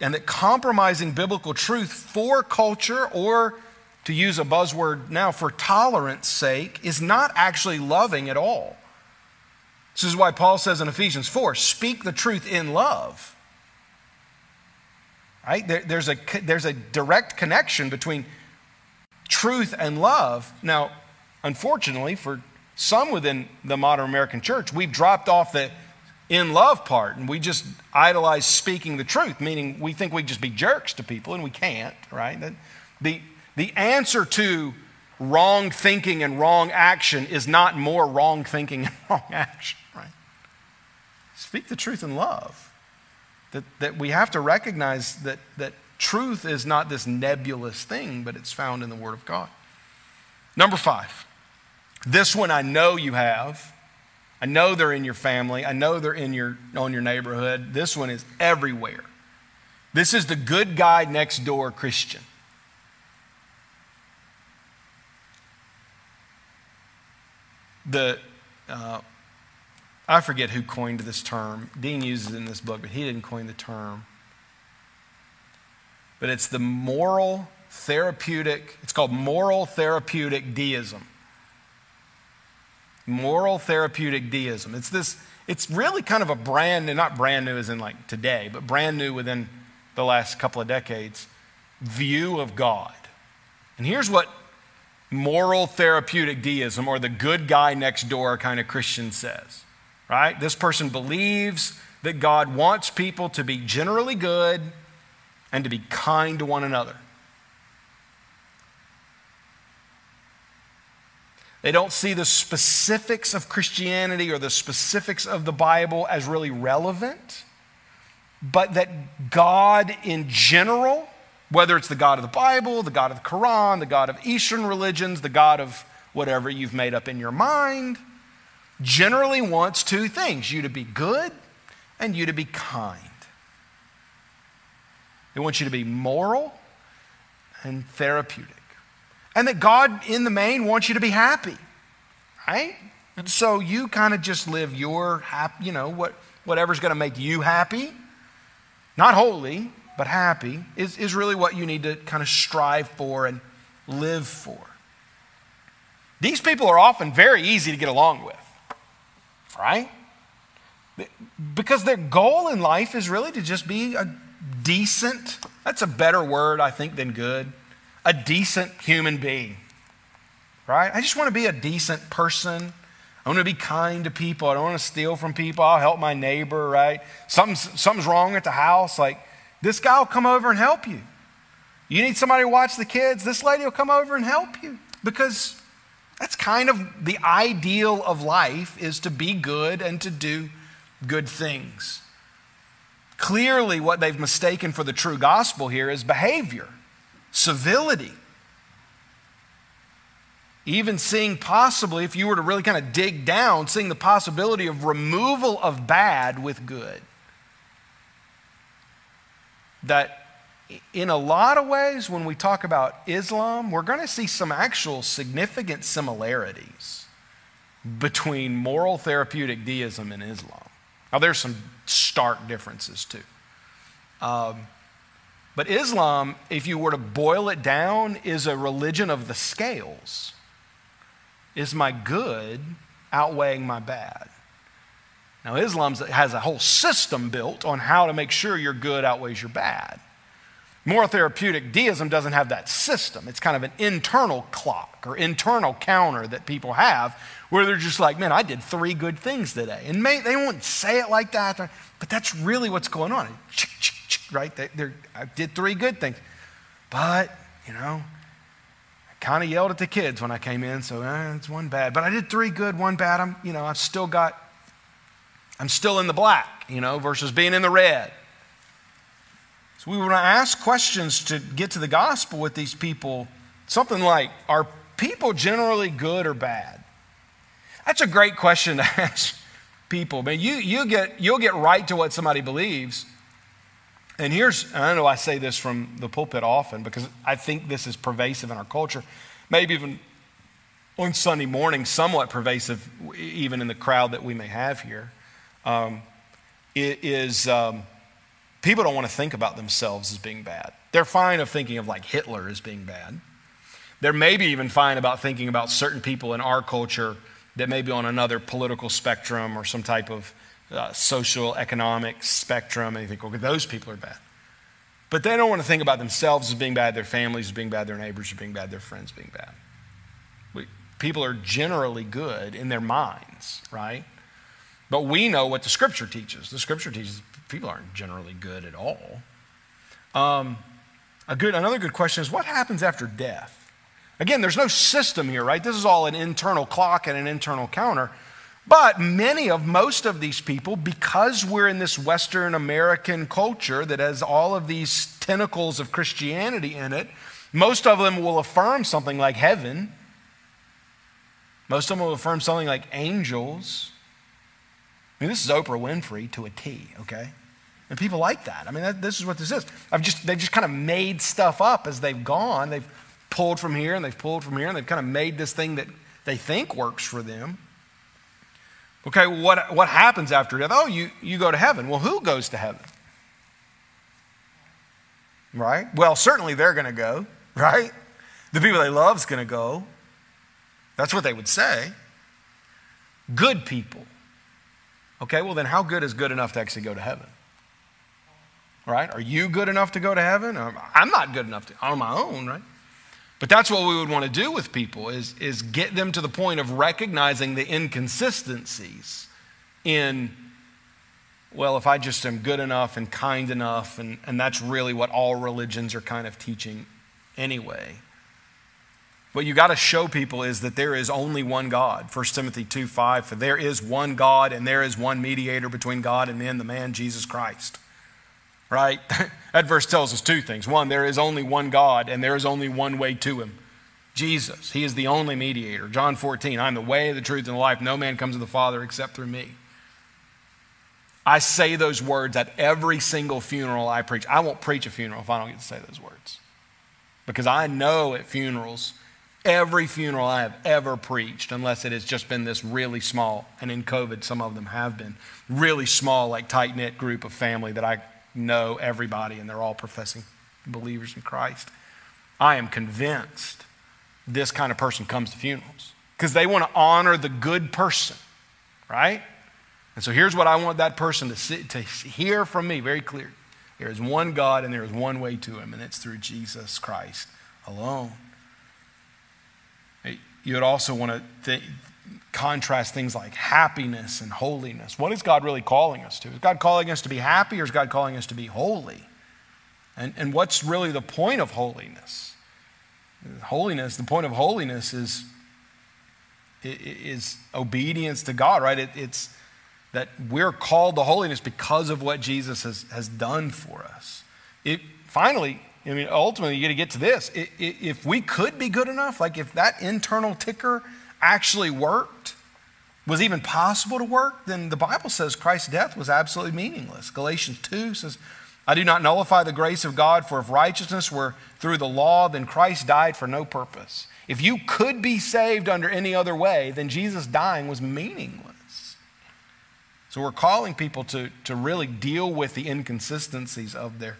And that compromising biblical truth for culture, or to use a buzzword now, for tolerance sake, is not actually loving at all. This is why Paul says in Ephesians 4 speak the truth in love. Right? There, there's, a, there's a direct connection between truth and love. Now, unfortunately, for some within the modern American church, we've dropped off the in love part and we just idolize speaking the truth, meaning we think we just be jerks to people and we can't, right? The, the answer to wrong thinking and wrong action is not more wrong thinking [laughs] and wrong action, right? Speak the truth in love. That, that we have to recognize that, that Truth is not this nebulous thing, but it's found in the Word of God. Number five, this one I know you have. I know they're in your family. I know they're in your, on your neighborhood. This one is everywhere. This is the good guy next door Christian. The, uh, I forget who coined this term. Dean uses it in this book, but he didn't coin the term. But it's the moral therapeutic, it's called moral therapeutic deism. Moral therapeutic deism. It's this, it's really kind of a brand new, not brand new as in like today, but brand new within the last couple of decades view of God. And here's what moral therapeutic deism or the good guy next door kind of Christian says right? This person believes that God wants people to be generally good and to be kind to one another. They don't see the specifics of Christianity or the specifics of the Bible as really relevant, but that God in general, whether it's the God of the Bible, the God of the Quran, the God of Eastern religions, the God of whatever you've made up in your mind, generally wants two things you to be good and you to be kind. They want you to be moral and therapeutic. And that God, in the main, wants you to be happy, right? And so you kind of just live your happy, you know, what, whatever's going to make you happy, not holy, but happy, is, is really what you need to kind of strive for and live for. These people are often very easy to get along with right? Because their goal in life is really to just be a decent, that's a better word, I think, than good, a decent human being, right? I just want to be a decent person. I want to be kind to people. I don't want to steal from people. I'll help my neighbor, right? Something's, something's wrong at the house. Like, this guy will come over and help you. You need somebody to watch the kids. This lady will come over and help you because that's kind of the ideal of life is to be good and to do good things. Clearly, what they've mistaken for the true gospel here is behavior, civility. Even seeing possibly, if you were to really kind of dig down, seeing the possibility of removal of bad with good. That in a lot of ways, when we talk about Islam, we're going to see some actual significant similarities between moral therapeutic deism and Islam. Now, there's some stark differences too. Um, but Islam, if you were to boil it down, is a religion of the scales. Is my good outweighing my bad? Now, Islam has a whole system built on how to make sure your good outweighs your bad. Moral therapeutic deism doesn't have that system. It's kind of an internal clock or internal counter that people have where they're just like, man, I did three good things today. And may, they won't say it like that, but that's really what's going on. Right? They, I did three good things. But, you know, I kind of yelled at the kids when I came in, so eh, it's one bad. But I did three good, one bad. I'm, you know, I've still got, I'm still in the black, you know, versus being in the red. So we want to ask questions to get to the gospel with these people. Something like, are people generally good or bad? That's a great question to [laughs] ask people. Man, you, you get, you'll get right to what somebody believes. And here's, I know I say this from the pulpit often because I think this is pervasive in our culture, maybe even on Sunday morning, somewhat pervasive, even in the crowd that we may have here. Um, it is um, people don't want to think about themselves as being bad. They're fine of thinking of like Hitler as being bad. They're maybe even fine about thinking about certain people in our culture that may be on another political spectrum or some type of uh, social economic spectrum, and you think, okay, those people are bad. But they don't want to think about themselves as being bad, their families as being bad, their neighbors as being bad, their friends being bad. We, people are generally good in their minds, right? But we know what the scripture teaches. The scripture teaches people aren't generally good at all. Um, a good, another good question is what happens after death? Again, there's no system here, right? This is all an internal clock and an internal counter. But many of, most of these people, because we're in this Western American culture that has all of these tentacles of Christianity in it, most of them will affirm something like heaven. Most of them will affirm something like angels. I mean, this is Oprah Winfrey to a T, okay? And people like that. I mean, that, this is what this is. I've just, they've just kind of made stuff up as they've gone. They've pulled from here and they've pulled from here and they've kind of made this thing that they think works for them. Okay, what, what happens after death? Oh, you, you go to heaven. Well, who goes to heaven? Right? Well, certainly they're going to go, [laughs] right? The people they love is going to go. That's what they would say. Good people. Okay, well, then how good is good enough to actually go to heaven? Right? Are you good enough to go to heaven? I'm not good enough to, on my own, right? But that's what we would want to do with people is, is get them to the point of recognizing the inconsistencies in, well, if I just am good enough and kind enough, and, and that's really what all religions are kind of teaching anyway. What you got to show people is that there is only one God. 1 Timothy 2 5, for there is one God and there is one mediator between God and men, the man Jesus Christ right? [laughs] that verse tells us two things. One, there is only one God, and there is only one way to him Jesus. He is the only mediator. John 14, I'm the way, the truth, and the life. No man comes to the Father except through me. I say those words at every single funeral I preach. I won't preach a funeral if I don't get to say those words. Because I know at funerals, every funeral I have ever preached, unless it has just been this really small, and in COVID, some of them have been really small, like tight knit group of family that I know everybody and they're all professing believers in Christ. I am convinced this kind of person comes to funerals because they want to honor the good person, right? And so here's what I want that person to, see, to hear from me very clear. There is one God and there is one way to him, and it's through Jesus Christ alone. You would also want to th- contrast things like happiness and holiness. What is God really calling us to? Is God calling us to be happy or is God calling us to be holy? And, and what's really the point of holiness? Holiness, the point of holiness is, is obedience to God, right? It, it's that we're called to holiness because of what Jesus has, has done for us. It, finally, I mean, ultimately, you got to get to this. If we could be good enough, like if that internal ticker actually worked, was even possible to work, then the Bible says Christ's death was absolutely meaningless. Galatians 2 says, I do not nullify the grace of God, for if righteousness were through the law, then Christ died for no purpose. If you could be saved under any other way, then Jesus dying was meaningless. So we're calling people to, to really deal with the inconsistencies of, their,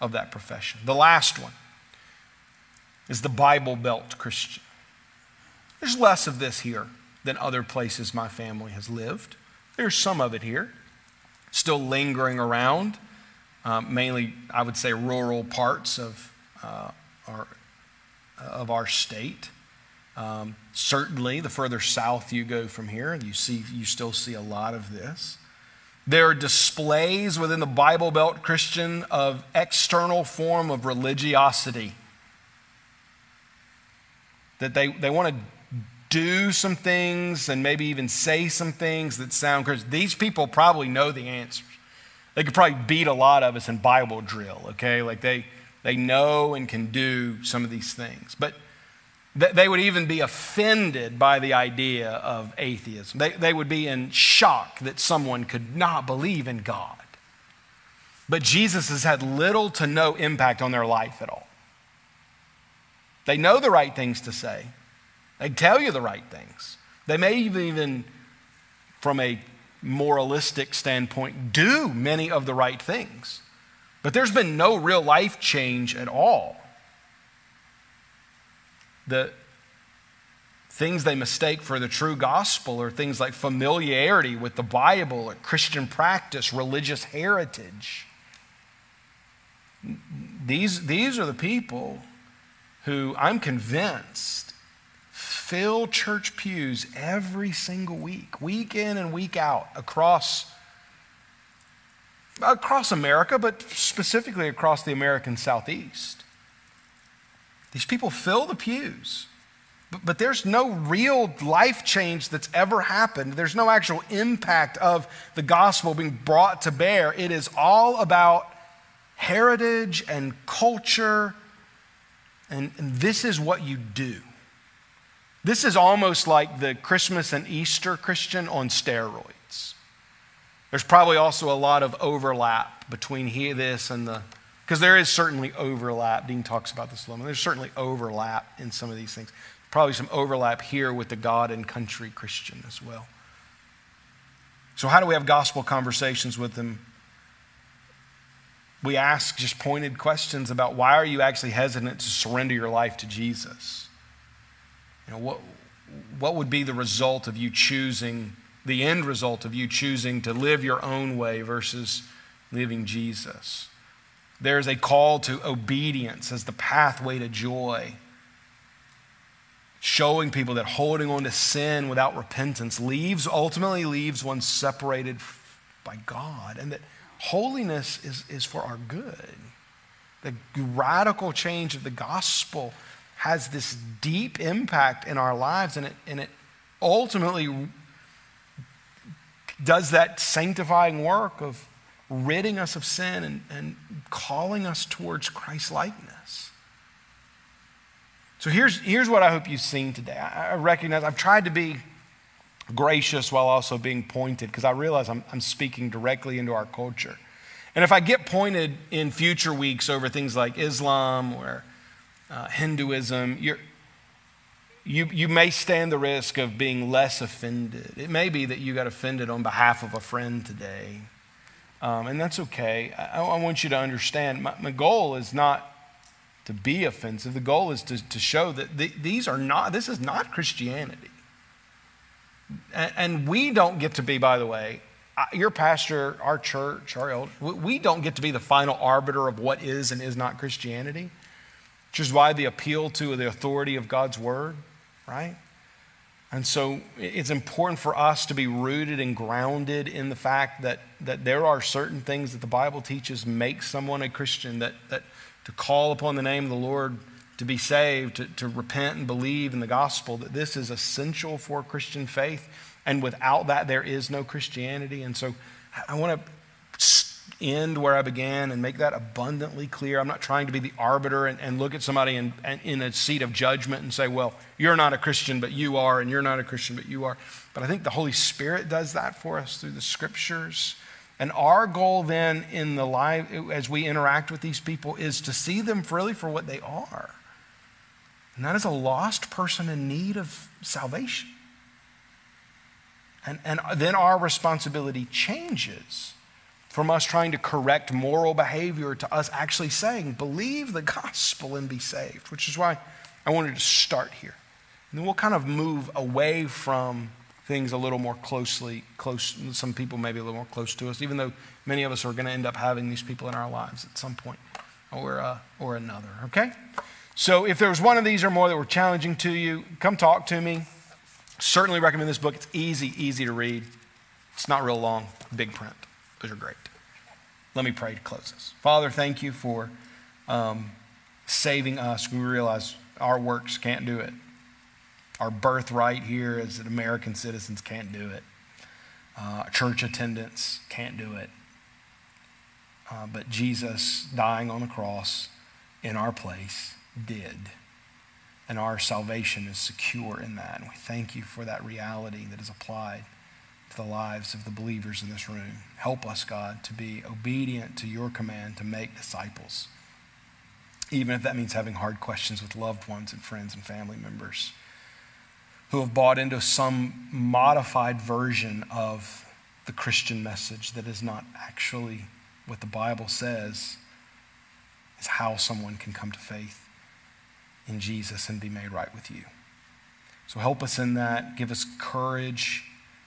of that profession. The last one is the Bible Belt Christian. There's less of this here than other places my family has lived. There's some of it here, still lingering around, um, mainly, I would say, rural parts of, uh, our, of our state. Um, certainly, the further south you go from here, you, see, you still see a lot of this. There are displays within the Bible Belt Christian of external form of religiosity. That they, they want to do some things and maybe even say some things that sound Christian. These people probably know the answers. They could probably beat a lot of us in Bible drill, okay? Like they, they know and can do some of these things. But they would even be offended by the idea of atheism. They, they would be in shock that someone could not believe in God. But Jesus has had little to no impact on their life at all. They know the right things to say, they tell you the right things. They may even, from a moralistic standpoint, do many of the right things. But there's been no real life change at all. The things they mistake for the true gospel are things like familiarity with the Bible, or Christian practice, religious heritage. These, these are the people who I'm convinced fill church pews every single week, week in and week out, across, across America, but specifically across the American Southeast. These people fill the pews. But, but there's no real life change that's ever happened. There's no actual impact of the gospel being brought to bear. It is all about heritage and culture, and, and this is what you do. This is almost like the Christmas and Easter Christian on steroids. There's probably also a lot of overlap between here, this and the, because there is certainly overlap. Dean talks about this a little bit. There's certainly overlap in some of these things. Probably some overlap here with the God and country Christian as well. So, how do we have gospel conversations with them? We ask just pointed questions about why are you actually hesitant to surrender your life to Jesus? You know, what, what would be the result of you choosing, the end result of you choosing to live your own way versus living Jesus? There's a call to obedience as the pathway to joy showing people that holding on to sin without repentance leaves ultimately leaves one separated by God and that holiness is, is for our good. The radical change of the gospel has this deep impact in our lives and it, and it ultimately does that sanctifying work of ridding us of sin and, and calling us towards Christ likeness. So here's, here's what I hope you've seen today. I, I recognize I've tried to be gracious while also being pointed because I realize I'm, I'm speaking directly into our culture. And if I get pointed in future weeks over things like Islam or uh, Hinduism, you you, may stand the risk of being less offended. It may be that you got offended on behalf of a friend today. Um, and that's okay. I, I, want you to understand my, my goal is not to be offensive. The goal is to, to show that the, these are not, this is not Christianity. And, and, we don't get to be, by the way, your pastor, our church, our elder, we don't get to be the final arbiter of what is and is not Christianity, which is why the appeal to the authority of God's word, right? And so it's important for us to be rooted and grounded in the fact that, that there are certain things that the Bible teaches make someone a Christian, that, that to call upon the name of the Lord to be saved, to, to repent and believe in the gospel, that this is essential for Christian faith. And without that, there is no Christianity. And so I want to end where I began and make that abundantly clear. I'm not trying to be the arbiter and, and look at somebody in, in a seat of judgment and say, well, you're not a Christian, but you are, and you're not a Christian, but you are. But I think the Holy Spirit does that for us through the scriptures. And our goal then in the life, as we interact with these people, is to see them really for what they are. And that is a lost person in need of salvation. And, and then our responsibility changes from us trying to correct moral behavior to us actually saying, believe the gospel and be saved, which is why I wanted to start here. And then we'll kind of move away from things a little more closely, close, some people maybe a little more close to us, even though many of us are going to end up having these people in our lives at some point or, uh, or another, okay? So if there was one of these or more that were challenging to you, come talk to me. Certainly recommend this book. It's easy, easy to read. It's not real long, big print. Those are great. Let me pray to close this. Father, thank you for um, saving us. We realize our works can't do it. Our birthright here as American citizens can't do it. Uh, church attendance can't do it. Uh, but Jesus dying on the cross in our place did. And our salvation is secure in that. And we thank you for that reality that is applied to the lives of the believers in this room. Help us, God, to be obedient to your command to make disciples, even if that means having hard questions with loved ones and friends and family members who have bought into some modified version of the Christian message that is not actually what the Bible says is how someone can come to faith in Jesus and be made right with you. So help us in that. Give us courage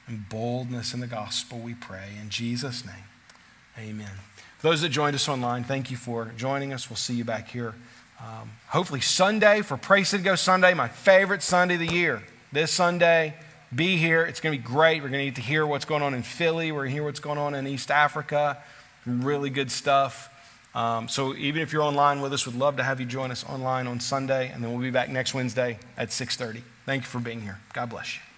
and boldness in the gospel, we pray. In Jesus' name, amen. For those that joined us online, thank you for joining us. We'll see you back here. Um, hopefully, Sunday for Praise to Go Sunday, my favorite Sunday of the year this Sunday. Be here. It's going to be great. We're going to get to hear what's going on in Philly. We're going to hear what's going on in East Africa. Really good stuff. Um, so even if you're online with us, we'd love to have you join us online on Sunday, and then we'll be back next Wednesday at 6:30. Thank you for being here. God bless you.